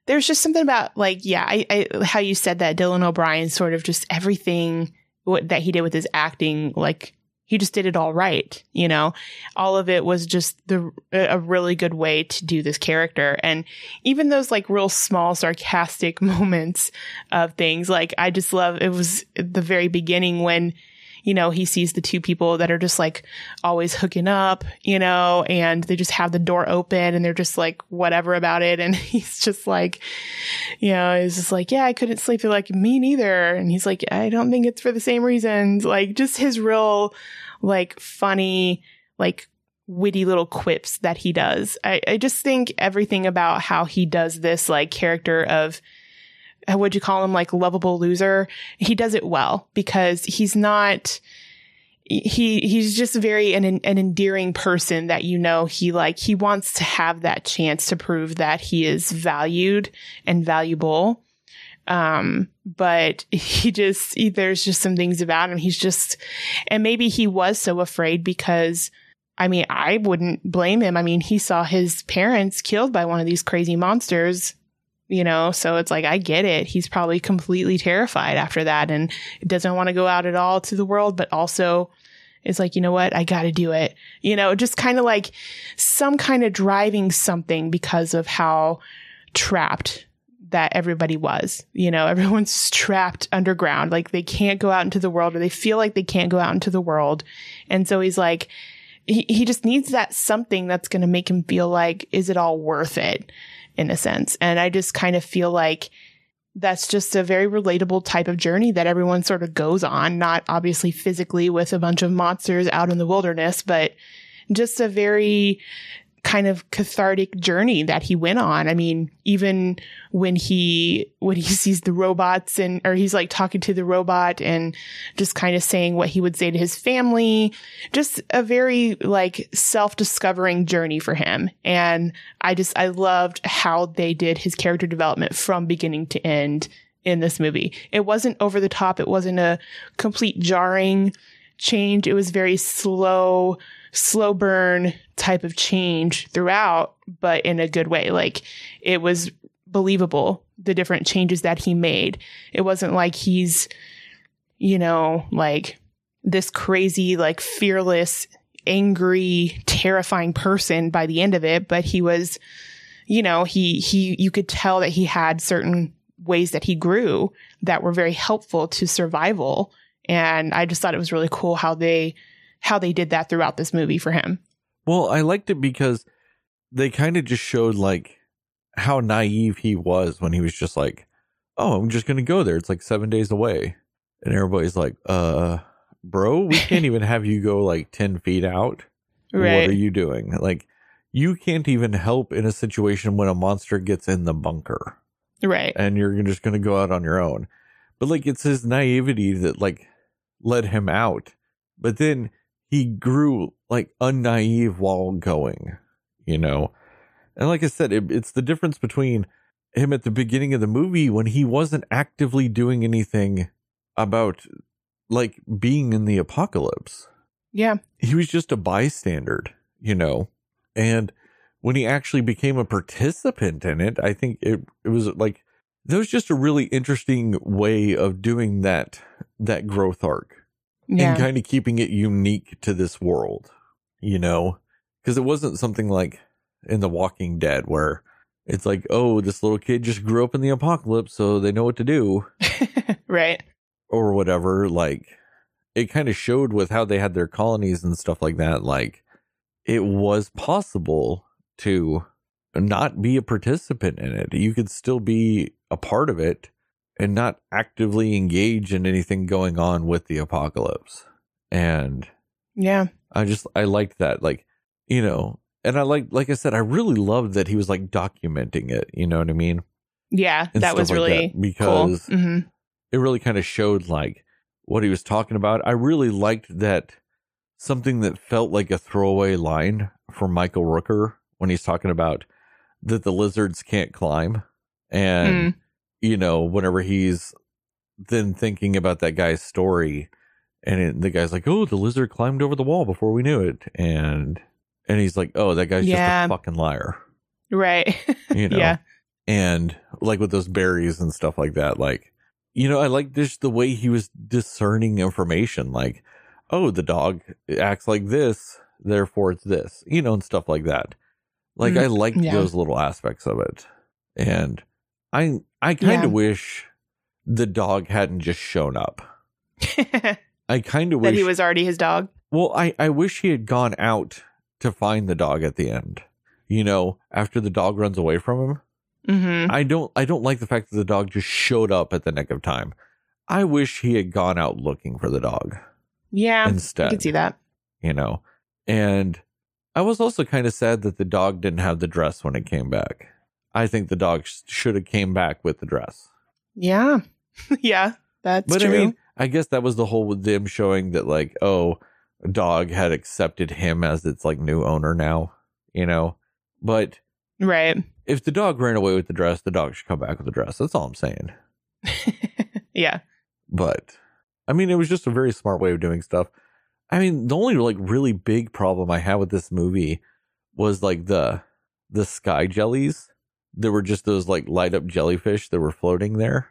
there's just something about like, yeah, I, I how you said that Dylan O'Brien sort of just everything what, that he did with his acting, like he just did it all right. You know, all of it was just the a really good way to do this character, and even those like real small sarcastic [laughs] moments of things, like I just love. It was the very beginning when. You know, he sees the two people that are just like always hooking up, you know, and they just have the door open and they're just like whatever about it. And [laughs] he's just like, you know, he's just like, yeah, I couldn't sleep. They're like, me neither. And he's like, I don't think it's for the same reasons. Like just his real, like funny, like witty little quips that he does. I, I just think everything about how he does this like character of, uh, what'd you call him? Like lovable loser. He does it well because he's not, he he's just very an an endearing person that you know he like he wants to have that chance to prove that he is valued and valuable um but he just he, there's just some things about him he's just and maybe he was so afraid because I mean, I wouldn't blame him. I mean, he saw his parents killed by one of these crazy monsters, you know, so it's like, I get it. He's probably completely terrified after that and doesn't want to go out at all to the world, but also is like, you know what? I got to do it. You know, just kind of like some kind of driving something because of how trapped that everybody was. You know, [laughs] everyone's trapped underground. Like they can't go out into the world or they feel like they can't go out into the world. And so he's like, he, he just needs that something that's going to make him feel like, is it all worth it in a sense? And I just kind of feel like that's just a very relatable type of journey that everyone sort of goes on, not obviously physically with a bunch of monsters out in the wilderness, but just a very kind of cathartic journey that he went on. I mean, even when he when he [laughs] sees the robots and or he's like talking to the robot and just kind of saying what he would say to his family, just a very like self-discovering journey for him. And I just I loved how they did his character development from beginning to end in this movie. It wasn't over the top, it wasn't a complete jarring change. It was very slow slow burn type of change throughout, but in a good way. Like it was believable, the different changes that he made. It wasn't like he's, you know, like this crazy, like fearless, angry, terrifying person by the end of it, but he was, you know, he, he, you could tell that he had certain ways that he grew that were very helpful to survival. And I just thought it was really cool how they, how they did that throughout this movie for him. Well, I liked it because they kind of just showed like how naive he was when he was just like, "Oh, I'm just going to go there. It's like 7 days away." And everybody's like, "Uh, bro, we [laughs] can't even have you go like 10 feet out. What are you doing?" Like you can't even help in a situation when a monster gets in the bunker Right. and you're just going to go out on your own. But like it's his naivety that like led him out. But then he grew like unnaive while going, you know. And like I said, it, it's the difference between him at the beginning of the movie when he wasn't actively doing anything about like being in the apocalypse. Yeah. He was just a bystander, you know. And when he actually became a participant in it, I think it it was like that was just a really interesting way of doing that that growth arc Yeah. and kind of keeping it unique to this world, you know, because it wasn't something like in The Walking Dead where it's like, oh, this little kid just grew up in the apocalypse, so they know what to do [laughs] right. or whatever. Like, it kind of showed with how they had their colonies and stuff like that. Like, it was possible to not be a participant in it. You could still be a part of it and not actively engage in anything going on with the apocalypse. And Yeah. I just I liked that, like you know, and I like like I said, I really loved that he was like documenting it. You know what I mean? Yeah. And that was like really that, because cool. hmm it really kind of showed like what he was talking about. I really liked that something that felt like a throwaway line from Michael Rooker when he's talking about that the lizards can't climb, and Mm. You know, whenever he's then thinking about that guy's story, and it, the guy's like, "Oh, the lizard climbed over the wall before we knew it," and and he's like, "Oh, that guy's Yeah. just a fucking liar," Right. [laughs] you know. Yeah. And like with those berries and stuff like that, like you know, I like just the way he was discerning information, like, "Oh, the dog acts like this, therefore it's this," you know, and stuff like that. Like Mm, I like yeah. those little aspects of it, and I I kind Yeah. of wish the dog hadn't just shown up. [laughs] I kind of wish he was already his dog. Well, I, I wish he had gone out to find the dog at the end. You know, after the dog runs away from him. hmm I don't I don't like the fact that the dog just showed up at the nick of time. I wish he had gone out looking for the dog Yeah. I instead. can see that. You know. And I was also kind of sad that the dog didn't have the dress when it came back. I think the dog sh- should have came back with the dress. Yeah. [laughs] yeah. That's but true. I mean, I guess that was the whole with them showing that like, oh, dog had accepted him as its like new owner now, you know. But right. if the dog ran away with the dress, the dog should come back with the dress. That's all I'm saying. [laughs] yeah. But I mean, it was just a very smart way of doing stuff. I mean, the only like really big problem I had with this movie was like the the sky jellies. There were just those like light up jellyfish that were floating there.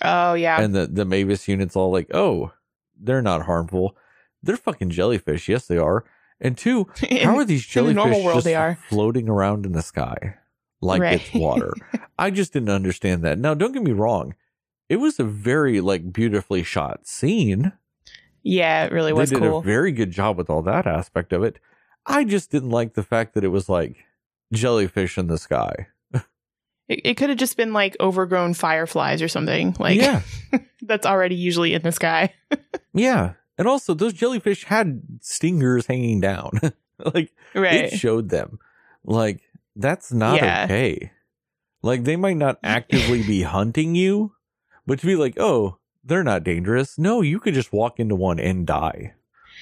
Oh yeah. and the the Mavis unit's all like, "Oh, they're not harmful. They're fucking jellyfish. Yes, they are." And two, [laughs] how are these in the jellyfish normal world just they are. floating around in the sky like Right. it's water? [laughs] I just didn't understand that. Now, don't get me wrong; it was a very like beautifully shot scene. yeah, it really was they did cool. a very good job with all that aspect of it. I just didn't like the fact that it was like jellyfish in the sky. It, it could have just been like overgrown fireflies or something. Like yeah, [laughs] that's already usually in the sky. [laughs] yeah. And also, those jellyfish had stingers hanging down. [laughs] like Right. it showed them like that's not Yeah. okay like they might not actively be hunting you but to be like oh they're not dangerous no you could just walk into one and die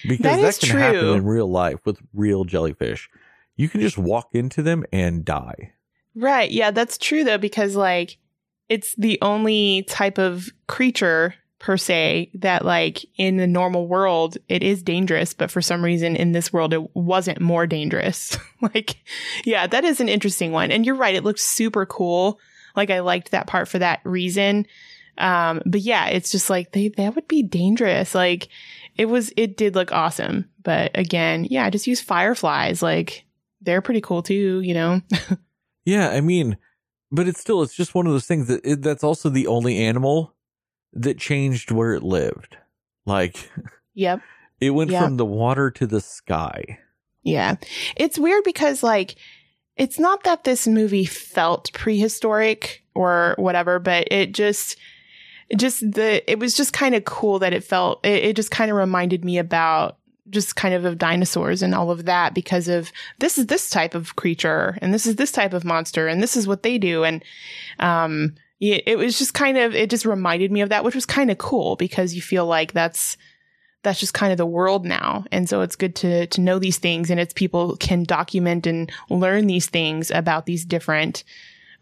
because That that, can happen in real life with real jellyfish you can just walk into them and die Right. Yeah, that's true though, because like it's the only type of creature per se that like in the normal world it is dangerous, but for some reason in this world it wasn't more dangerous. [laughs] like, yeah, that is an interesting one. And you're right, it looks super cool. Like I liked that part for that reason. Um, but yeah, it's just like they that would be dangerous. Like it was it did look awesome. But again, yeah, just use fireflies. Like they're pretty cool too, you know? [laughs] yeah i mean but it's still it's just one of those things that it, that's also the only animal that changed where it lived like Yep. [laughs] it went Yeah. from the water to the sky Yeah. It's weird because like it's not that this movie felt prehistoric or whatever, but it just just the it was just kind of cool that it felt it, it just kind of reminded me about just kind of of dinosaurs and all of that because of this is this type of creature and this is this type of monster and this is what they do and um it was just kind of it just reminded me of that which was kind of cool because you feel like that's that's just kind of the world now. And so it's good to to know these things and it's people can document and learn these things about these different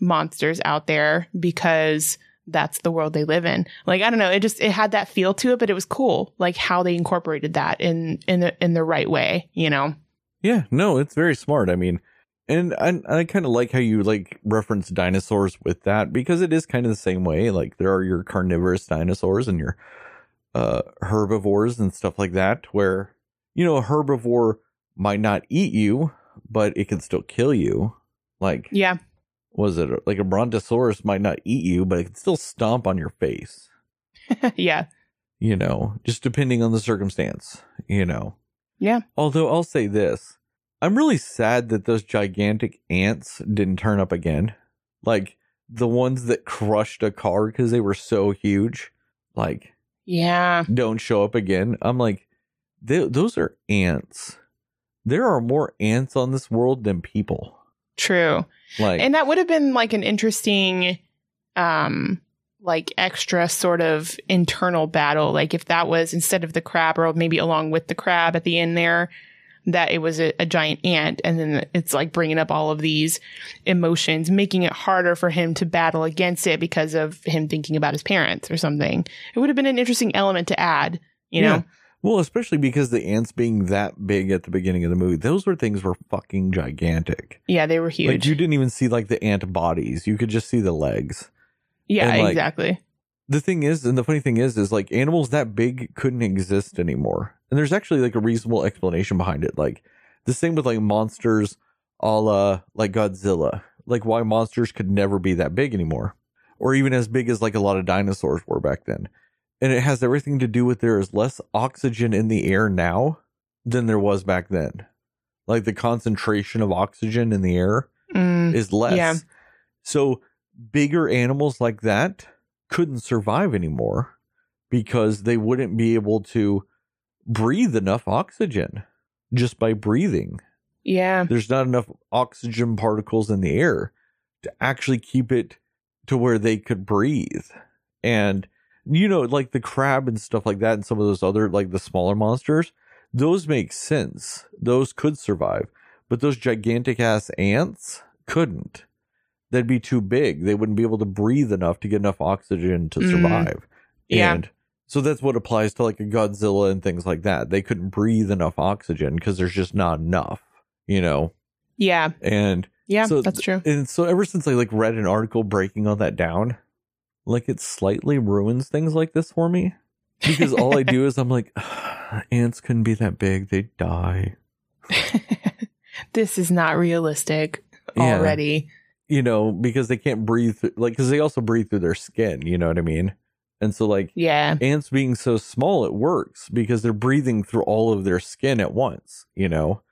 monsters out there because that's the world they live in. Like I don't know, it just it had that feel to it, but it was cool like how they incorporated that in in the in the right way, you know. Yeah, no, it's very smart. I mean, And I, I kind of like how you like reference dinosaurs with that because it is kind of the same way. Like there are your carnivorous dinosaurs and your uh, herbivores and stuff like that, where you know a herbivore might not eat you, but it can still kill you. Like Yeah. Was it like a brontosaurus might not eat you, but it can still stomp on your face. [laughs] yeah. You know, just depending on the circumstance. You know. Yeah. Although I'll say this, I'm really sad that those gigantic ants didn't turn up again. Like the ones that crushed a car because they were so huge, like Yeah. don't show up again. I'm like, th- those are ants. There are more ants on this world than people. True. Like, And that would have been like an interesting um like extra sort of internal battle. Like if that was instead of the crab or maybe along with the crab at the end there, that it was a, a giant ant and then it's like bringing up all of these emotions, making it harder for him to battle against it because of him thinking about his parents or something. It would have been an interesting element to add, you know? Yeah. Well, especially because the ants being that big at the beginning of the movie, those were things were fucking gigantic. Yeah, they were huge. Like you didn't even see like the ant bodies; you could just see the legs. yeah, and, like, exactly. the thing is, and the funny thing is, is like animals that big couldn't exist anymore. And there's actually like a reasonable explanation behind it. Like the same with like monsters a la like Godzilla. Like why monsters could never be that big anymore. Or even as big as like a lot of dinosaurs were back then. And it has everything to do with there is less oxygen in the air now than there was back then. Like the concentration of oxygen in the air Mm, is less. Yeah. So bigger animals like that couldn't survive anymore because they wouldn't be able to breathe enough oxygen just by breathing. yeah. There's not enough oxygen particles in the air to actually keep it to where they could breathe. And you know, like the crab and stuff like that, and some of those other like the smaller monsters, those make sense. Those could survive. But those gigantic ass ants couldn't. They'd be too big. They wouldn't be able to breathe enough to get enough oxygen to Mm. survive. Yeah. And so that's what applies to like a Godzilla and things like that. They couldn't breathe enough oxygen because there's just not enough, you know? Yeah. And Yeah, so that's true. and so ever since I like read an article breaking all that down, like it slightly ruins things like this for me. Because all I do [laughs] is I'm like, [sighs] ants couldn't be that big, they'd die. [laughs] this is not realistic Yeah. already. You know, because they can't breathe th- like because they also breathe through their skin, you know what I mean? And so like Yeah. ants being so small, it works because they're breathing through all of their skin at once, you know?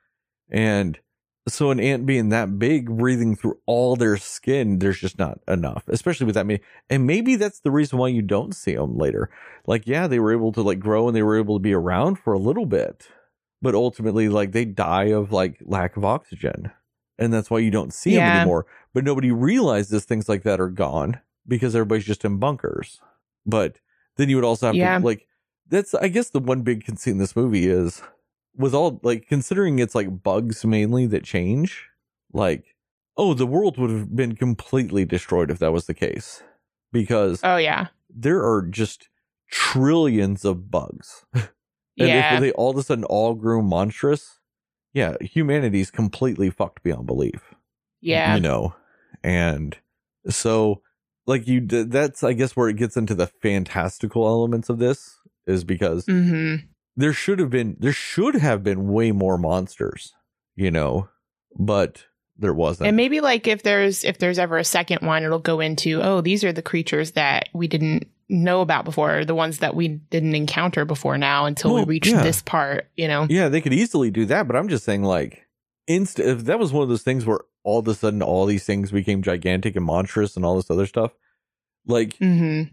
And so an ant being that big, breathing through all their skin, there's just not enough, especially with that many. And maybe that's the reason why you don't see them later. Like, yeah, they were able to like grow and they were able to be around for a little bit, but ultimately, like, they die of like lack of oxygen. And that's why you don't see them anymore. But nobody realizes things like that are gone because everybody's just in bunkers. But then you would also have Yeah. to like that's I guess the one big conceit in this movie is with all like considering it's like bugs mainly that change, like oh the world would have been completely destroyed if that was the case. Because Oh yeah. there are just trillions of bugs. [laughs] and yeah. if they all of a sudden all grew monstrous, yeah, humanity's completely fucked beyond belief yeah. you know and so like you that's i guess where it gets into the fantastical elements of this is because hmm there should have been there should have been way more monsters you know but there wasn't And maybe like if there's if there's ever a second one, it'll go into oh these are the creatures that we didn't know about before, the ones that we didn't encounter before now until Well, we reach yeah. this part. You know. yeah they could easily do that but i'm just saying like inst- if that was one of those things where all of a sudden all these things became gigantic and monstrous and all this other stuff like hmm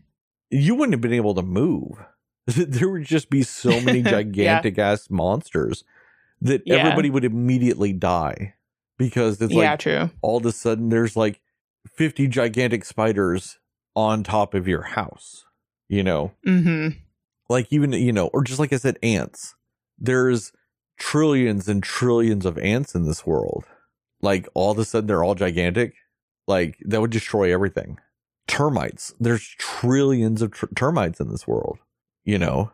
you wouldn't have been able to move. [laughs] there would just be so many [laughs] Yeah. gigantic ass monsters that Yeah. everybody would immediately die because it's yeah. like True. all of a sudden there's like 50 gigantic spiders on top of your house, you know, hmm like even, you know, or just like I said, ants. There's trillions and trillions of ants in this world. Like all of a sudden they're all gigantic. Like that would destroy everything. Termites. There's trillions of tr- termites in this world. You know,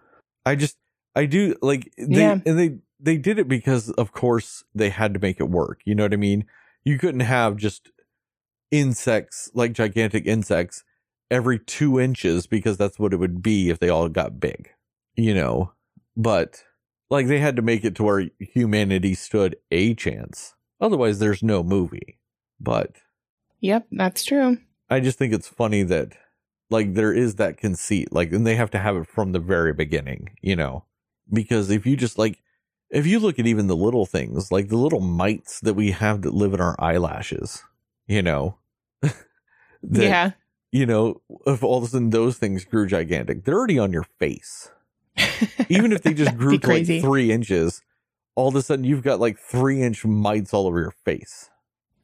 I just, I do like, they, Yeah. and they, they did it because of course they had to make it work. You know what I mean? you couldn't have just insects like gigantic insects every two inches because that's what it would be if they all got big, you know. But like they had to make it to where humanity stood a chance. Otherwise, there's no movie. But Yep, that's true. I just think it's funny that like there is that conceit, like, and they have to have it from the very beginning, you know, because if you just like, if you look at even the little things, like the little mites that we have that live in our eyelashes, you know, [laughs] that, yeah. you know, if all of a sudden those things grew gigantic, they're already on your face. [laughs] Even if they just grew to like three inches, all of a sudden you've got like three inch mites all over your face.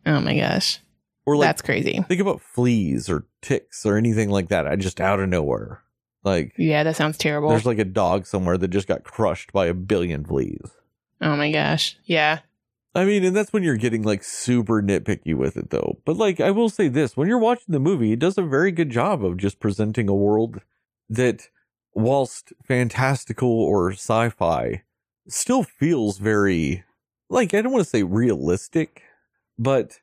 Oh my gosh. Or like that's crazy. think about fleas or ticks or anything like that. I just out of nowhere. Like Yeah, that sounds terrible. there's like a dog somewhere that just got crushed by a billion fleas. oh my gosh. Yeah. I mean, and that's when you're getting like super nitpicky with it though. But like I will say this, when you're watching the movie, it does a very good job of just presenting a world that whilst fantastical or sci-fi still feels very like I don't want to say realistic, but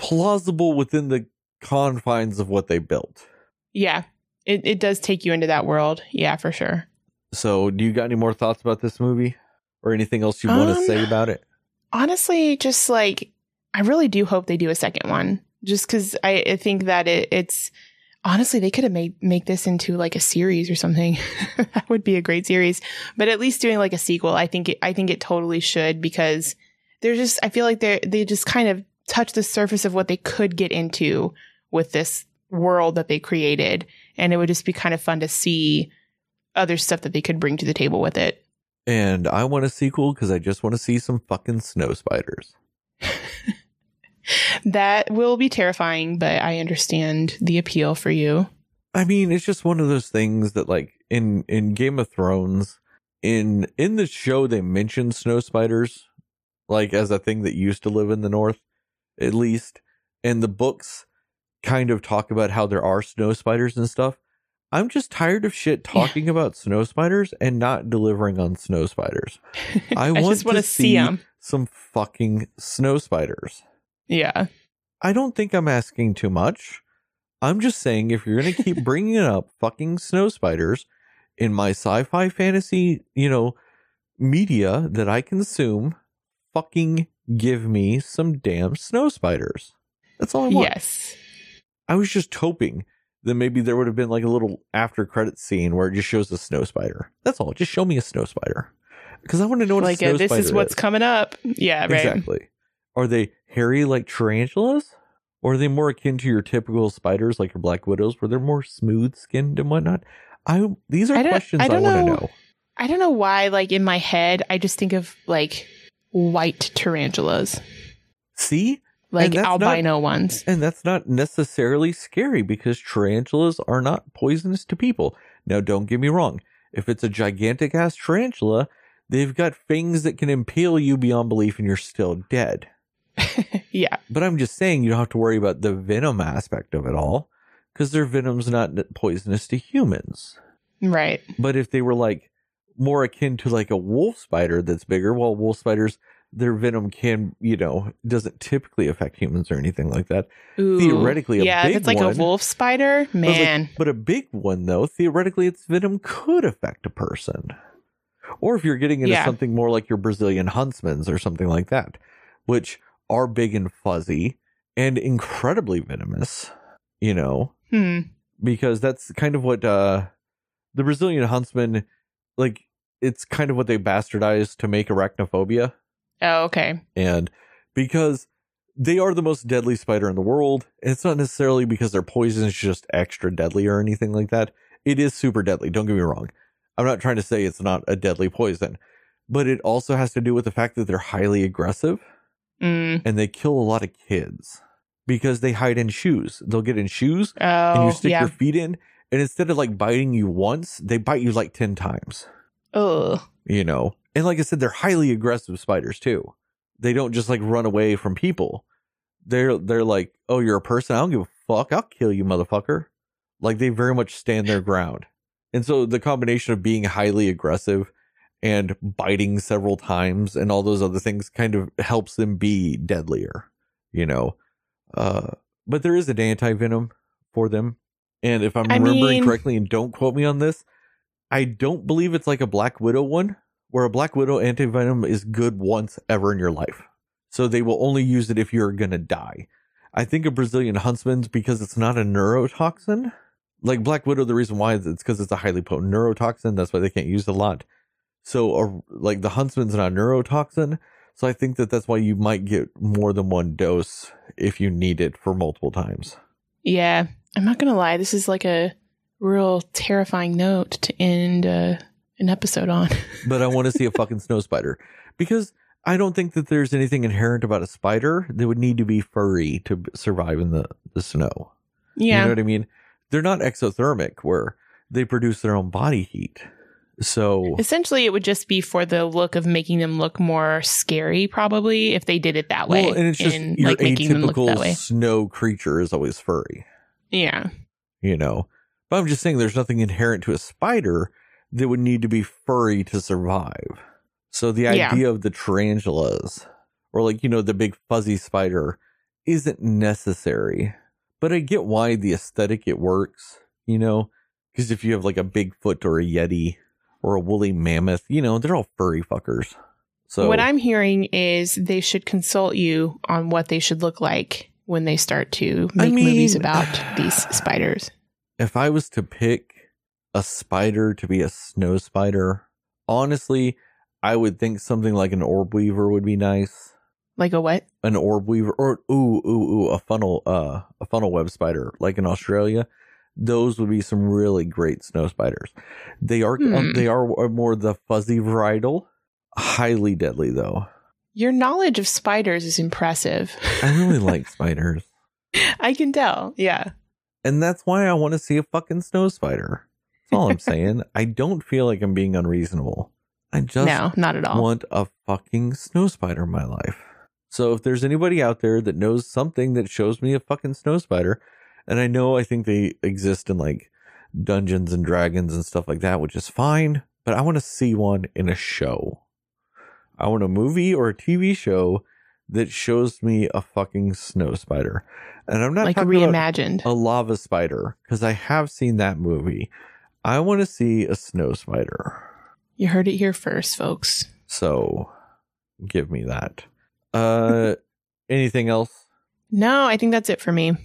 plausible within the confines of what they built. Yeah. It it does take you into that world. Yeah, for sure. So, do you got any more thoughts about this movie or anything else you want to Um, say about it? honestly just like i really do hope they do a second one just because I, I think that it, it's honestly they could have made make this into like a series or something [laughs] that would be a great series but at least doing like a sequel i think it, i think it totally should because they're just i feel like they're they just kind of touch the surface of what they could get into with this world that they created and it would just be kind of fun to see other stuff that they could bring to the table with it And I want a sequel because I just want to see some fucking snow spiders. [laughs] That will be terrifying, but I understand the appeal for you. I mean, it's just one of those things that, like in in Game of Thrones, in in the show they mention snow spiders, like as a thing that used to live in the north, at least. And the books kind of talk about how there are snow spiders and stuff. I'm just tired of shit talking about snow spiders and not delivering on snow spiders. [laughs] I, want just want to see see them. some fucking snow spiders. Yeah. I don't think I'm asking too much. I'm just saying if you're going to keep [laughs] bringing up fucking snow spiders in my sci-fi fantasy, you know, media that I consume, fucking give me some damn snow spiders. That's all I want. Yes. I was just hoping that maybe there would have been like a little after credit scene where it just shows a snow spider. That's all. Just show me a snow spider. Because I want to know what Like a snow uh, this is what's coming up. Yeah, right. Exactly. Are they hairy like tarantulas? Or are they more akin to your typical spiders like your black widows where they're more smooth skinned and whatnot? I these are I don't- questions I I, want to know. I don't know why, like in my head, I just think of like white tarantulas, See? like that's not- albino ones. And that's not necessarily scary because tarantulas are not poisonous to people. Now don't get me wrong. If it's a gigantic ass tarantula, they've got fangs that can impale you beyond belief and you're still dead. [laughs] yeah. But I'm just saying you don't have to worry about the venom aspect of it all because their venom's not poisonous to humans. Right. But if they were like more akin to like a wolf spider that's bigger, well, wolf spiders, their venom can, you know, doesn't typically affect humans or anything like that. Ooh. Theoretically, a yeah, if it's like one- a wolf spider, But, like, man. but a big one, though, theoretically, its venom could affect a person. Or if you're getting into Yeah. something more like your Brazilian huntsmans or something like that, which are big and fuzzy and incredibly venomous, you know, Hmm. because that's kind of what uh the Brazilian huntsman like it's kind of what they bastardized to make arachnophobia Oh, okay. and because they are the most deadly spider in the world and it's not necessarily because their poison is just extra deadly or anything like that it is super deadly don't get me wrong i'm not trying to say it's not a deadly poison but it also has to do with the fact that they're highly aggressive Mm. and they kill a lot of kids because they hide in shoes they'll get in shoes Oh, and you stick yeah. your feet in and instead of like biting you once they bite you like 10 times Ugh. you know? And like i said they're highly aggressive spiders too. They don't just like run away from people. They're they're like oh you're a person? I don't give a fuck. I'll kill you motherfucker. Like they very much stand their ground. And so the combination of being highly aggressive and biting several times and all those other things kind of helps them be deadlier you know. Uh, but there is an anti venom for them. And if I'm I remembering mean- correctly, and don't quote me on this, I don't believe it's like a Black Widow one, where a Black Widow anti venom is good once ever in your life. So they will only use it if you're going to die. I think a Brazilian huntsman's because it's not a neurotoxin. Like Black Widow, the reason why is it's because it's a highly potent neurotoxin. That's why they can't use a lot. So, a, like the huntsman's not a neurotoxin. So I think that that's why you might get more than one dose if you need it for multiple times. Yeah, I'm not gonna lie. This is like a real terrifying note to end uh, an episode on. [laughs] But I want to see a fucking snow spider because I don't think that there's anything inherent about a spider that would need to be furry to survive in the, the snow. Yeah. You know what I mean? They're not exothermic where they produce their own body heat. So essentially, it would just be for the look of making them look more scary, probably if they did it that way. well, and it's just in, your like making them look that atypical snow creature is always furry. Yeah, you know. But I'm just saying there's nothing inherent to a spider that would need to be furry to survive. So the Yeah. idea of the tarantulas or like, you know, the big fuzzy spider isn't necessary. But I get why the aesthetic it works, you know, because if you have like a Bigfoot or a Yeti or a woolly mammoth, you know, they're all furry fuckers. So what I'm hearing is they should consult you on what they should look like when they start to I make movies about these [sighs] spiders. If I was to pick a spider to be a snow spider, honestly, I would think something like an orb weaver would be nice. Like a what? An orb weaver, or ooh, ooh, ooh, a funnel, uh, a funnel web spider, like in Australia. Those would be some really great snow spiders. They are, Hmm. they are more the fuzzy varietal, highly deadly though. Your knowledge of spiders is impressive. I really [laughs] like spiders, I can tell. Yeah. And that's why I want to see a fucking snow spider. That's all I'm [laughs] saying. I don't feel like I'm being unreasonable. I just no, not at all. want a fucking snow spider in my life. So if there's anybody out there that knows something that shows me a fucking snow spider, and I know I think they exist in like Dungeons and Dragons and stuff like that, which is fine, but I want to see one in a show. I want a movie or a TV show that shows me a fucking snow spider. And I'm not like reimagined. a lava spider because I have seen that movie. I want to see a snow spider. You heard it here first, folks. So give me that. Uh [laughs] anything else? No, I think that's it for me.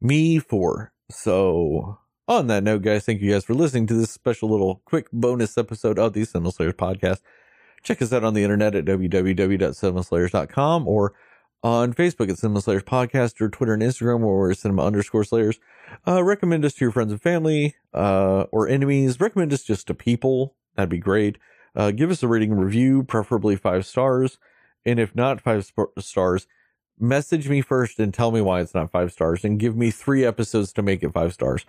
Me four. So on that note, guys, thank you guys for listening to this special little quick bonus episode of the Cinema Slayers podcast. Check us out on the internet at www.cinemaslayers.com or on Facebook at Cinema Slayers Podcast or Twitter and Instagram where we're cinema underscore slayers. Uh, recommend us to your friends and family uh, or enemies. Recommend us just to people. That'd be great. Uh, give us a rating review, preferably five stars. And if not five sp- stars, message me first and tell me why it's not five stars and give me three episodes to make it five stars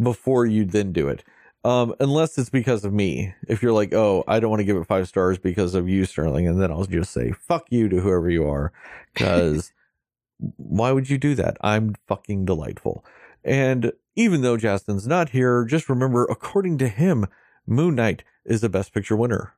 before you then do it. Um, unless it's because of me. If you're like, oh, I don't want to give it five stars because of you, Sterling, and then I'll just say, fuck you to whoever you are. Because [laughs] why would you do that? I'm fucking delightful. And even though Justin's not here, just remember, according to him, Moon Knight is the best picture winner.